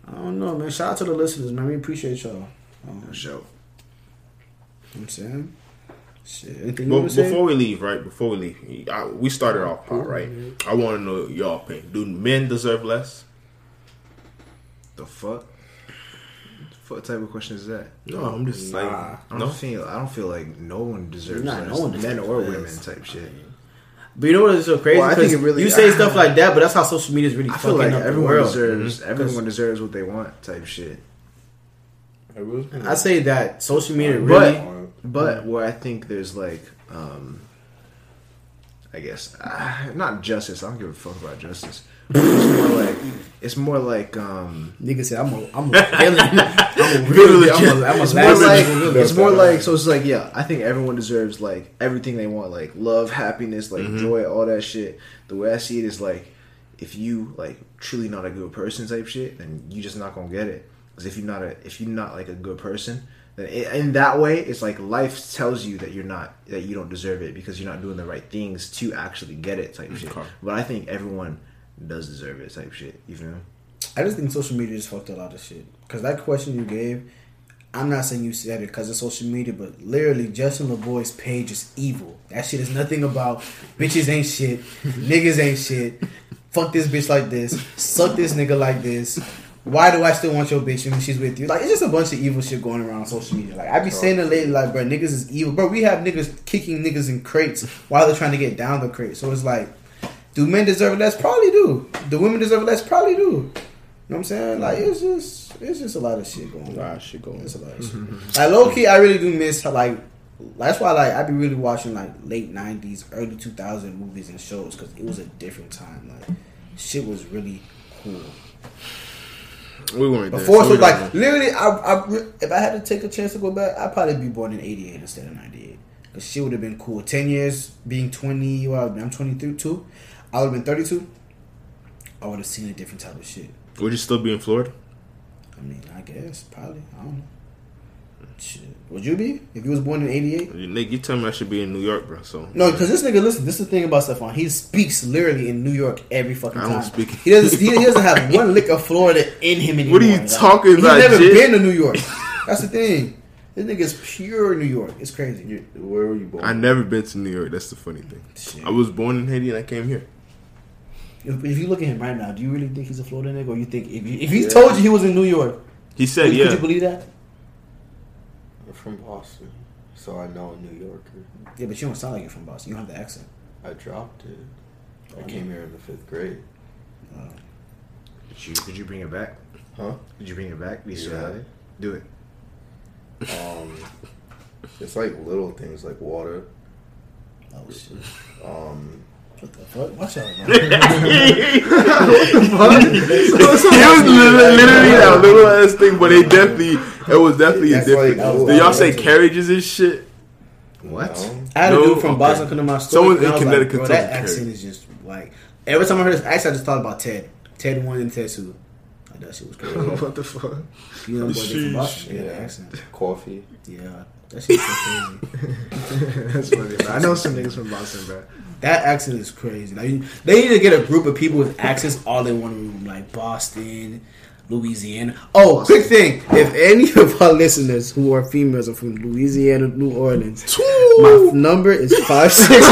[SPEAKER 1] I don't know, man. Shout out to the listeners, man. We appreciate y'all. Um,
[SPEAKER 4] for sure.
[SPEAKER 1] you know what I'm saying. Shit,
[SPEAKER 3] Well,
[SPEAKER 1] say?
[SPEAKER 3] before we leave, right? Before we leave, I, we started off hot, right? I want to know y'all opinion. Do men deserve less?
[SPEAKER 4] The fuck? What type of question is that?
[SPEAKER 3] No, I'm just
[SPEAKER 1] Nah.
[SPEAKER 3] like,
[SPEAKER 4] I don't
[SPEAKER 3] no.
[SPEAKER 4] feel. I don't feel like no one deserves
[SPEAKER 1] Nah, no one
[SPEAKER 4] men or
[SPEAKER 1] less.
[SPEAKER 4] women type shit.
[SPEAKER 1] But you know what is so crazy?
[SPEAKER 4] Well, I think it really-
[SPEAKER 1] you say
[SPEAKER 4] I-
[SPEAKER 1] stuff like that, but that's how social media is really
[SPEAKER 4] I feel
[SPEAKER 1] fucking
[SPEAKER 4] like
[SPEAKER 1] up
[SPEAKER 4] everyone
[SPEAKER 1] world.
[SPEAKER 4] deserves.
[SPEAKER 1] Mhm.
[SPEAKER 4] Everyone deserves what they want type shit.
[SPEAKER 1] I say that social media really.
[SPEAKER 4] But but where I think there's like, um, I guess uh, not justice. I don't give a fuck about justice. It's more like it's more like um,
[SPEAKER 1] Nigga said, I'm a, I'm a villain. I'm a real, I'm a, I'm a
[SPEAKER 4] it's more like it's more like so it's like yeah. I think everyone deserves like everything they want, like love, happiness, like joy, all that shit. The way I see it is like if you like truly not a good person type shit, then you just not gonna get it. Because if you're not a if you're not like a good person, then it, in that way, it's like life tells you that you're not that you don't deserve it because you're not doing the right things to actually get it type shit.
[SPEAKER 3] Okay.
[SPEAKER 4] But I think everyone does deserve it type shit. You feel?
[SPEAKER 1] I just think social media just fucked a lot of shit. Because that question you gave, I'm not saying you said it because of social media, but literally Justin LaBoy's page is evil. That shit is nothing about bitches ain't shit, niggas ain't shit. Fuck this bitch like this, suck this nigga like this. Why do I still want your bitch when she's with you? Like it's just a bunch of evil shit going around on social media. Like I be saying it lately, like bro, niggas is evil. Bro, we have niggas kicking niggas in crates while they're trying to get down the crate. So it's like, do men deserve it less? Probably do. Do women deserve it less? Probably do. You know what I'm saying? Like it's just it's just a lot of shit going on.
[SPEAKER 3] A lot of shit going
[SPEAKER 1] It's a lot of shit. like low key, I really do miss how, like that's why like I be really watching like late '90s, early 2000 movies and shows because it was a different time. Like shit was really cool.
[SPEAKER 3] We weren't there,
[SPEAKER 1] Before, so
[SPEAKER 3] we
[SPEAKER 1] like
[SPEAKER 3] know.
[SPEAKER 1] literally, I, I if I had to take a chance to go back, I'd probably be born in '88 instead of '98 because shit would have been cool. Ten years being 20, well, I'm 23 too. I would have been 32. I would have seen a different type of shit.
[SPEAKER 3] would you still be in Florida?
[SPEAKER 1] I mean, I guess probably. I don't know. Shit. Would you be if you was born in '88?
[SPEAKER 3] Nick, you tell me I should be in New York, bro. So
[SPEAKER 1] No, because this nigga, listen, this is the thing about Stephon. He speaks literally in New York every fucking time.
[SPEAKER 3] I
[SPEAKER 1] time.
[SPEAKER 3] don't speak-
[SPEAKER 1] He doesn't. He doesn't have one lick of Florida in him anymore.
[SPEAKER 3] What are you
[SPEAKER 1] Like,
[SPEAKER 3] talking
[SPEAKER 1] he's
[SPEAKER 3] about, He's
[SPEAKER 1] never
[SPEAKER 3] Jit?
[SPEAKER 1] been to New York. That's the thing. This nigga is pure New York. It's crazy.
[SPEAKER 2] You, where were you born?
[SPEAKER 3] I never been to New York. That's the funny thing.
[SPEAKER 1] Shit.
[SPEAKER 3] I was born in Haiti and I came here.
[SPEAKER 1] If, if you look at him right now, do you really think he's a Florida nigga, or you think if, you, if he
[SPEAKER 2] Yeah.
[SPEAKER 1] told you he was in New York,
[SPEAKER 3] He said,
[SPEAKER 1] could,
[SPEAKER 3] "Yeah."
[SPEAKER 1] could you believe that?
[SPEAKER 2] I'm from Boston, so I know a New Yorker.
[SPEAKER 1] Yeah, but you don't sound like you're from Boston. You don't have the accent.
[SPEAKER 2] I dropped it. I came here in the fifth grade.
[SPEAKER 4] Did you could you bring it back?
[SPEAKER 2] Huh?
[SPEAKER 4] Did you bring it back? Do you still
[SPEAKER 2] Yeah.
[SPEAKER 4] have it? Do it.
[SPEAKER 2] Um, it's like little things like water.
[SPEAKER 1] Oh shit!
[SPEAKER 2] Um,
[SPEAKER 1] What the fuck? Watch out, man.
[SPEAKER 3] it was literally, literally that little ass thing, but it definitely, it was definitely a different.
[SPEAKER 2] like-
[SPEAKER 3] Did y'all say carriages and shit?
[SPEAKER 4] What?
[SPEAKER 2] no.
[SPEAKER 1] I had a dude from
[SPEAKER 3] Okay.
[SPEAKER 1] Boston come to my store.
[SPEAKER 3] Someone
[SPEAKER 1] and
[SPEAKER 3] in Connecticut
[SPEAKER 1] Like, that accent
[SPEAKER 3] carry.
[SPEAKER 1] is just like every time I heard his accent, I just thought about Ted. Ted one and Ted two. Like that shit was crazy.
[SPEAKER 4] what the fuck?
[SPEAKER 1] You know, boy, they from
[SPEAKER 3] Sheesh.
[SPEAKER 1] Boston. Yeah,
[SPEAKER 2] Yeah.
[SPEAKER 1] accent.
[SPEAKER 2] Coffee.
[SPEAKER 1] Yeah, that shit's so crazy.
[SPEAKER 4] That's funny. Bro. I know some niggas from Boston, bro.
[SPEAKER 1] That accent is crazy. Like they need to get a group of people with accents all in one room, like Boston, Louisiana. Oh, quick thing: if any of our listeners who are females are from Louisiana, New Orleans, my number is five six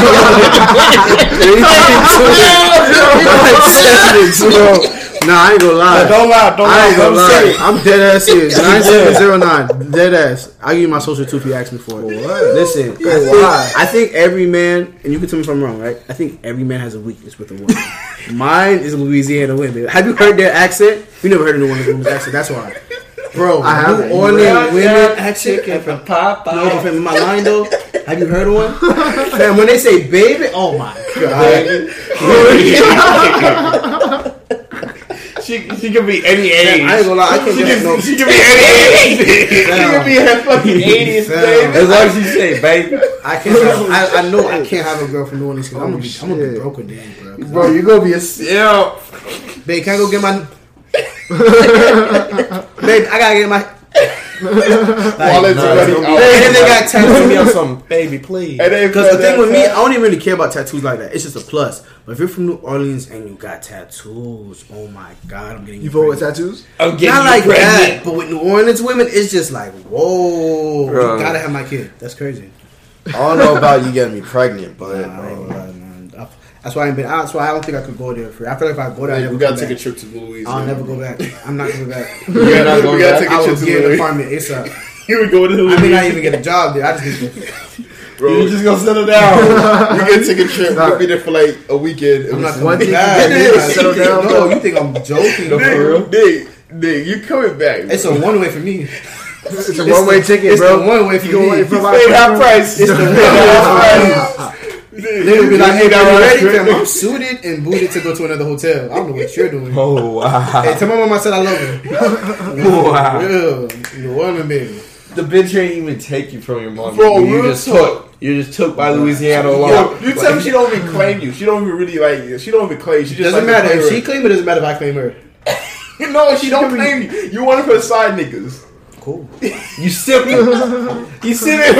[SPEAKER 1] Nah, I ain't gonna lie.
[SPEAKER 5] Don't lie, don't lie.
[SPEAKER 1] I ain't
[SPEAKER 5] lie.
[SPEAKER 1] gonna lie.
[SPEAKER 5] it.
[SPEAKER 1] I'm dead ass serious. Nine seven zero nine. Dead ass. I'll give you my social too if you ask me for it. Listen, I think,
[SPEAKER 4] why?
[SPEAKER 1] I think every man, and you can tell me if I'm wrong, right? I think every man has a weakness with a woman. Mine is Louisiana women. Have you heard their accent? You never heard of New Orleans women's accent. That's why, bro.
[SPEAKER 4] I
[SPEAKER 1] New
[SPEAKER 4] haven't.
[SPEAKER 1] Orleans women accent.
[SPEAKER 5] chicken from Popeye.
[SPEAKER 1] No, but in my line though, have you heard one? Man, when they say baby, oh my god.
[SPEAKER 5] She, she could be any age.
[SPEAKER 1] I ain't gonna lie, I can't
[SPEAKER 5] she,
[SPEAKER 1] get no.
[SPEAKER 5] she could be any age. she could be her fucking 80s,
[SPEAKER 1] Fam.
[SPEAKER 5] baby. As long as you say, baby.
[SPEAKER 1] I can't. Have, I, I know I can't have a girl from New Orleans because I'm gonna be, I'm gonna be
[SPEAKER 4] oh,
[SPEAKER 1] broken then, bro.
[SPEAKER 3] Bro, you gonna be a yeah.
[SPEAKER 1] Babe, can I go get my? Babe, I gotta get my.
[SPEAKER 3] Wallet's
[SPEAKER 1] no,
[SPEAKER 3] already
[SPEAKER 1] no.
[SPEAKER 3] out.
[SPEAKER 1] And if they got tattoos,
[SPEAKER 5] me on some baby, please.
[SPEAKER 1] Because the thing with me, I don't even really care about tattoos like that. It's just a plus. But if you're from New Orleans and you got tattoos, oh my god, I'm getting
[SPEAKER 4] You vote with
[SPEAKER 1] pregnant.
[SPEAKER 4] tattoos?
[SPEAKER 5] I'm getting
[SPEAKER 1] Not like
[SPEAKER 5] pregnant.
[SPEAKER 1] that, but with New Orleans women, it's just like, whoa,
[SPEAKER 5] Bro.
[SPEAKER 1] you gotta have my kid. That's crazy.
[SPEAKER 2] I don't know about you getting me pregnant, but
[SPEAKER 1] Nah, That's why I ain't been. That's why I don't think I could go there for. I feel like if I go there, I never
[SPEAKER 3] we gotta
[SPEAKER 1] come
[SPEAKER 3] take a trip to Louisiana.
[SPEAKER 1] I'll never go back. I'm not coming back.
[SPEAKER 3] We gotta,
[SPEAKER 5] not going
[SPEAKER 3] we gotta
[SPEAKER 5] back?
[SPEAKER 3] take
[SPEAKER 1] I
[SPEAKER 3] a
[SPEAKER 1] will
[SPEAKER 3] trip to
[SPEAKER 1] get an
[SPEAKER 3] Louisiana.
[SPEAKER 1] apartment ASAP.
[SPEAKER 3] Here we go to
[SPEAKER 1] I
[SPEAKER 3] Louisiana.
[SPEAKER 1] may not even get a job there. I just need to.
[SPEAKER 3] Bro,
[SPEAKER 5] You just gonna settle down.
[SPEAKER 3] we gonna take a trip. We'll be there for like a weekend.
[SPEAKER 1] I'm not
[SPEAKER 4] One
[SPEAKER 1] coming
[SPEAKER 4] thing
[SPEAKER 1] back.
[SPEAKER 4] you can do is settle down.
[SPEAKER 1] No, you think I'm joking?
[SPEAKER 5] No, for real?
[SPEAKER 3] Dig, dig, you coming back?
[SPEAKER 1] It's a one way for me.
[SPEAKER 4] It's a one way ticket,
[SPEAKER 1] It's
[SPEAKER 4] bro.
[SPEAKER 1] the one way for
[SPEAKER 4] You
[SPEAKER 1] me.
[SPEAKER 4] go away from
[SPEAKER 3] Paid half price.
[SPEAKER 1] It's the one way for me. They would be like, "Hey,
[SPEAKER 3] that
[SPEAKER 1] are you
[SPEAKER 3] right?
[SPEAKER 1] ready? Fam, I'm suited and booted to go to another hotel. I don't know what you're doing.
[SPEAKER 5] Oh wow.
[SPEAKER 1] Hey, tell my mom I said I love her.
[SPEAKER 5] Wow.
[SPEAKER 1] Yeah, the woman, baby.
[SPEAKER 5] The bitch ain't even take you from your mom.
[SPEAKER 3] Bro,
[SPEAKER 5] you
[SPEAKER 3] real
[SPEAKER 5] just
[SPEAKER 3] talk.
[SPEAKER 5] took. You just took by Louisiana alone.
[SPEAKER 3] Yo, you tell me she don't even claim you. She don't even really like you. She don't even claim. She just
[SPEAKER 1] Doesn't
[SPEAKER 3] like
[SPEAKER 1] matter if
[SPEAKER 3] claim
[SPEAKER 1] she claim it. Doesn't matter if I claim her.
[SPEAKER 3] her. No, she don't claim you. You one of her side niggas.
[SPEAKER 1] Cool.
[SPEAKER 5] You sipping. you sipping.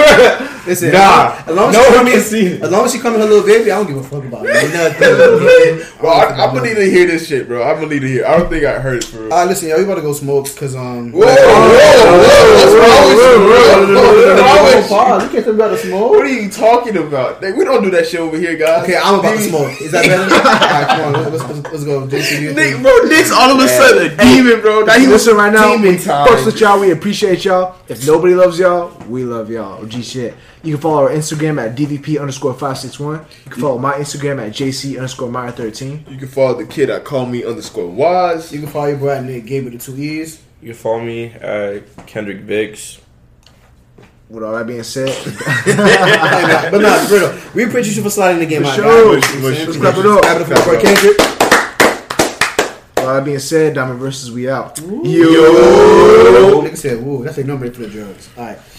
[SPEAKER 1] Listen,
[SPEAKER 5] Nah.
[SPEAKER 1] as long as
[SPEAKER 5] No one
[SPEAKER 1] come
[SPEAKER 5] can see it.
[SPEAKER 1] as long as she come in her little baby, I don't give a fuck about it. Nothing.
[SPEAKER 3] Bro, I, I'm gonna need to hear this shit, bro. I'm gonna need to hear. I don't think I heard it for real.
[SPEAKER 1] Uh, listen, yo, we about to go smoke because um.
[SPEAKER 3] Whoa, whoa, whoa, what's wrong with you, bro? What's wrong with you?
[SPEAKER 1] Pause. You can't tell me about the smoke.
[SPEAKER 3] What are you talking about? Like, we don't do that shit over here, guys.
[SPEAKER 1] Okay, I'm about to smoke. Is that better? Alright, come on, let's, let's, let's go. JC, you
[SPEAKER 3] Nick, bro, Nick's all of a sudden a demon, bro. Now he was
[SPEAKER 4] Listen right now.
[SPEAKER 3] demon time.
[SPEAKER 4] Fucks with y'all. We appreciate y'all. If nobody loves y'all, we love y'all. G shit. You can follow our Instagram at DVP underscore five six one. You can follow my Instagram at JC underscore Meyer thirteen.
[SPEAKER 3] You can follow the kid at call me underscore wise.
[SPEAKER 1] You can follow your boy at Nick Gabe with the two E's.
[SPEAKER 5] You can follow me at Kendrick Vicks.
[SPEAKER 4] With all that being said,
[SPEAKER 1] but nah, for real, we appreciate you for sliding the game
[SPEAKER 4] For
[SPEAKER 1] out.
[SPEAKER 4] sure.
[SPEAKER 1] guys.
[SPEAKER 3] Mush, mush,
[SPEAKER 4] let's clap it up.
[SPEAKER 1] Clap it up for Kendrick.
[SPEAKER 4] With all that being said, Diamond versus we out.
[SPEAKER 1] Yo. Nigga said, woo, that's a number for the drugs. All right.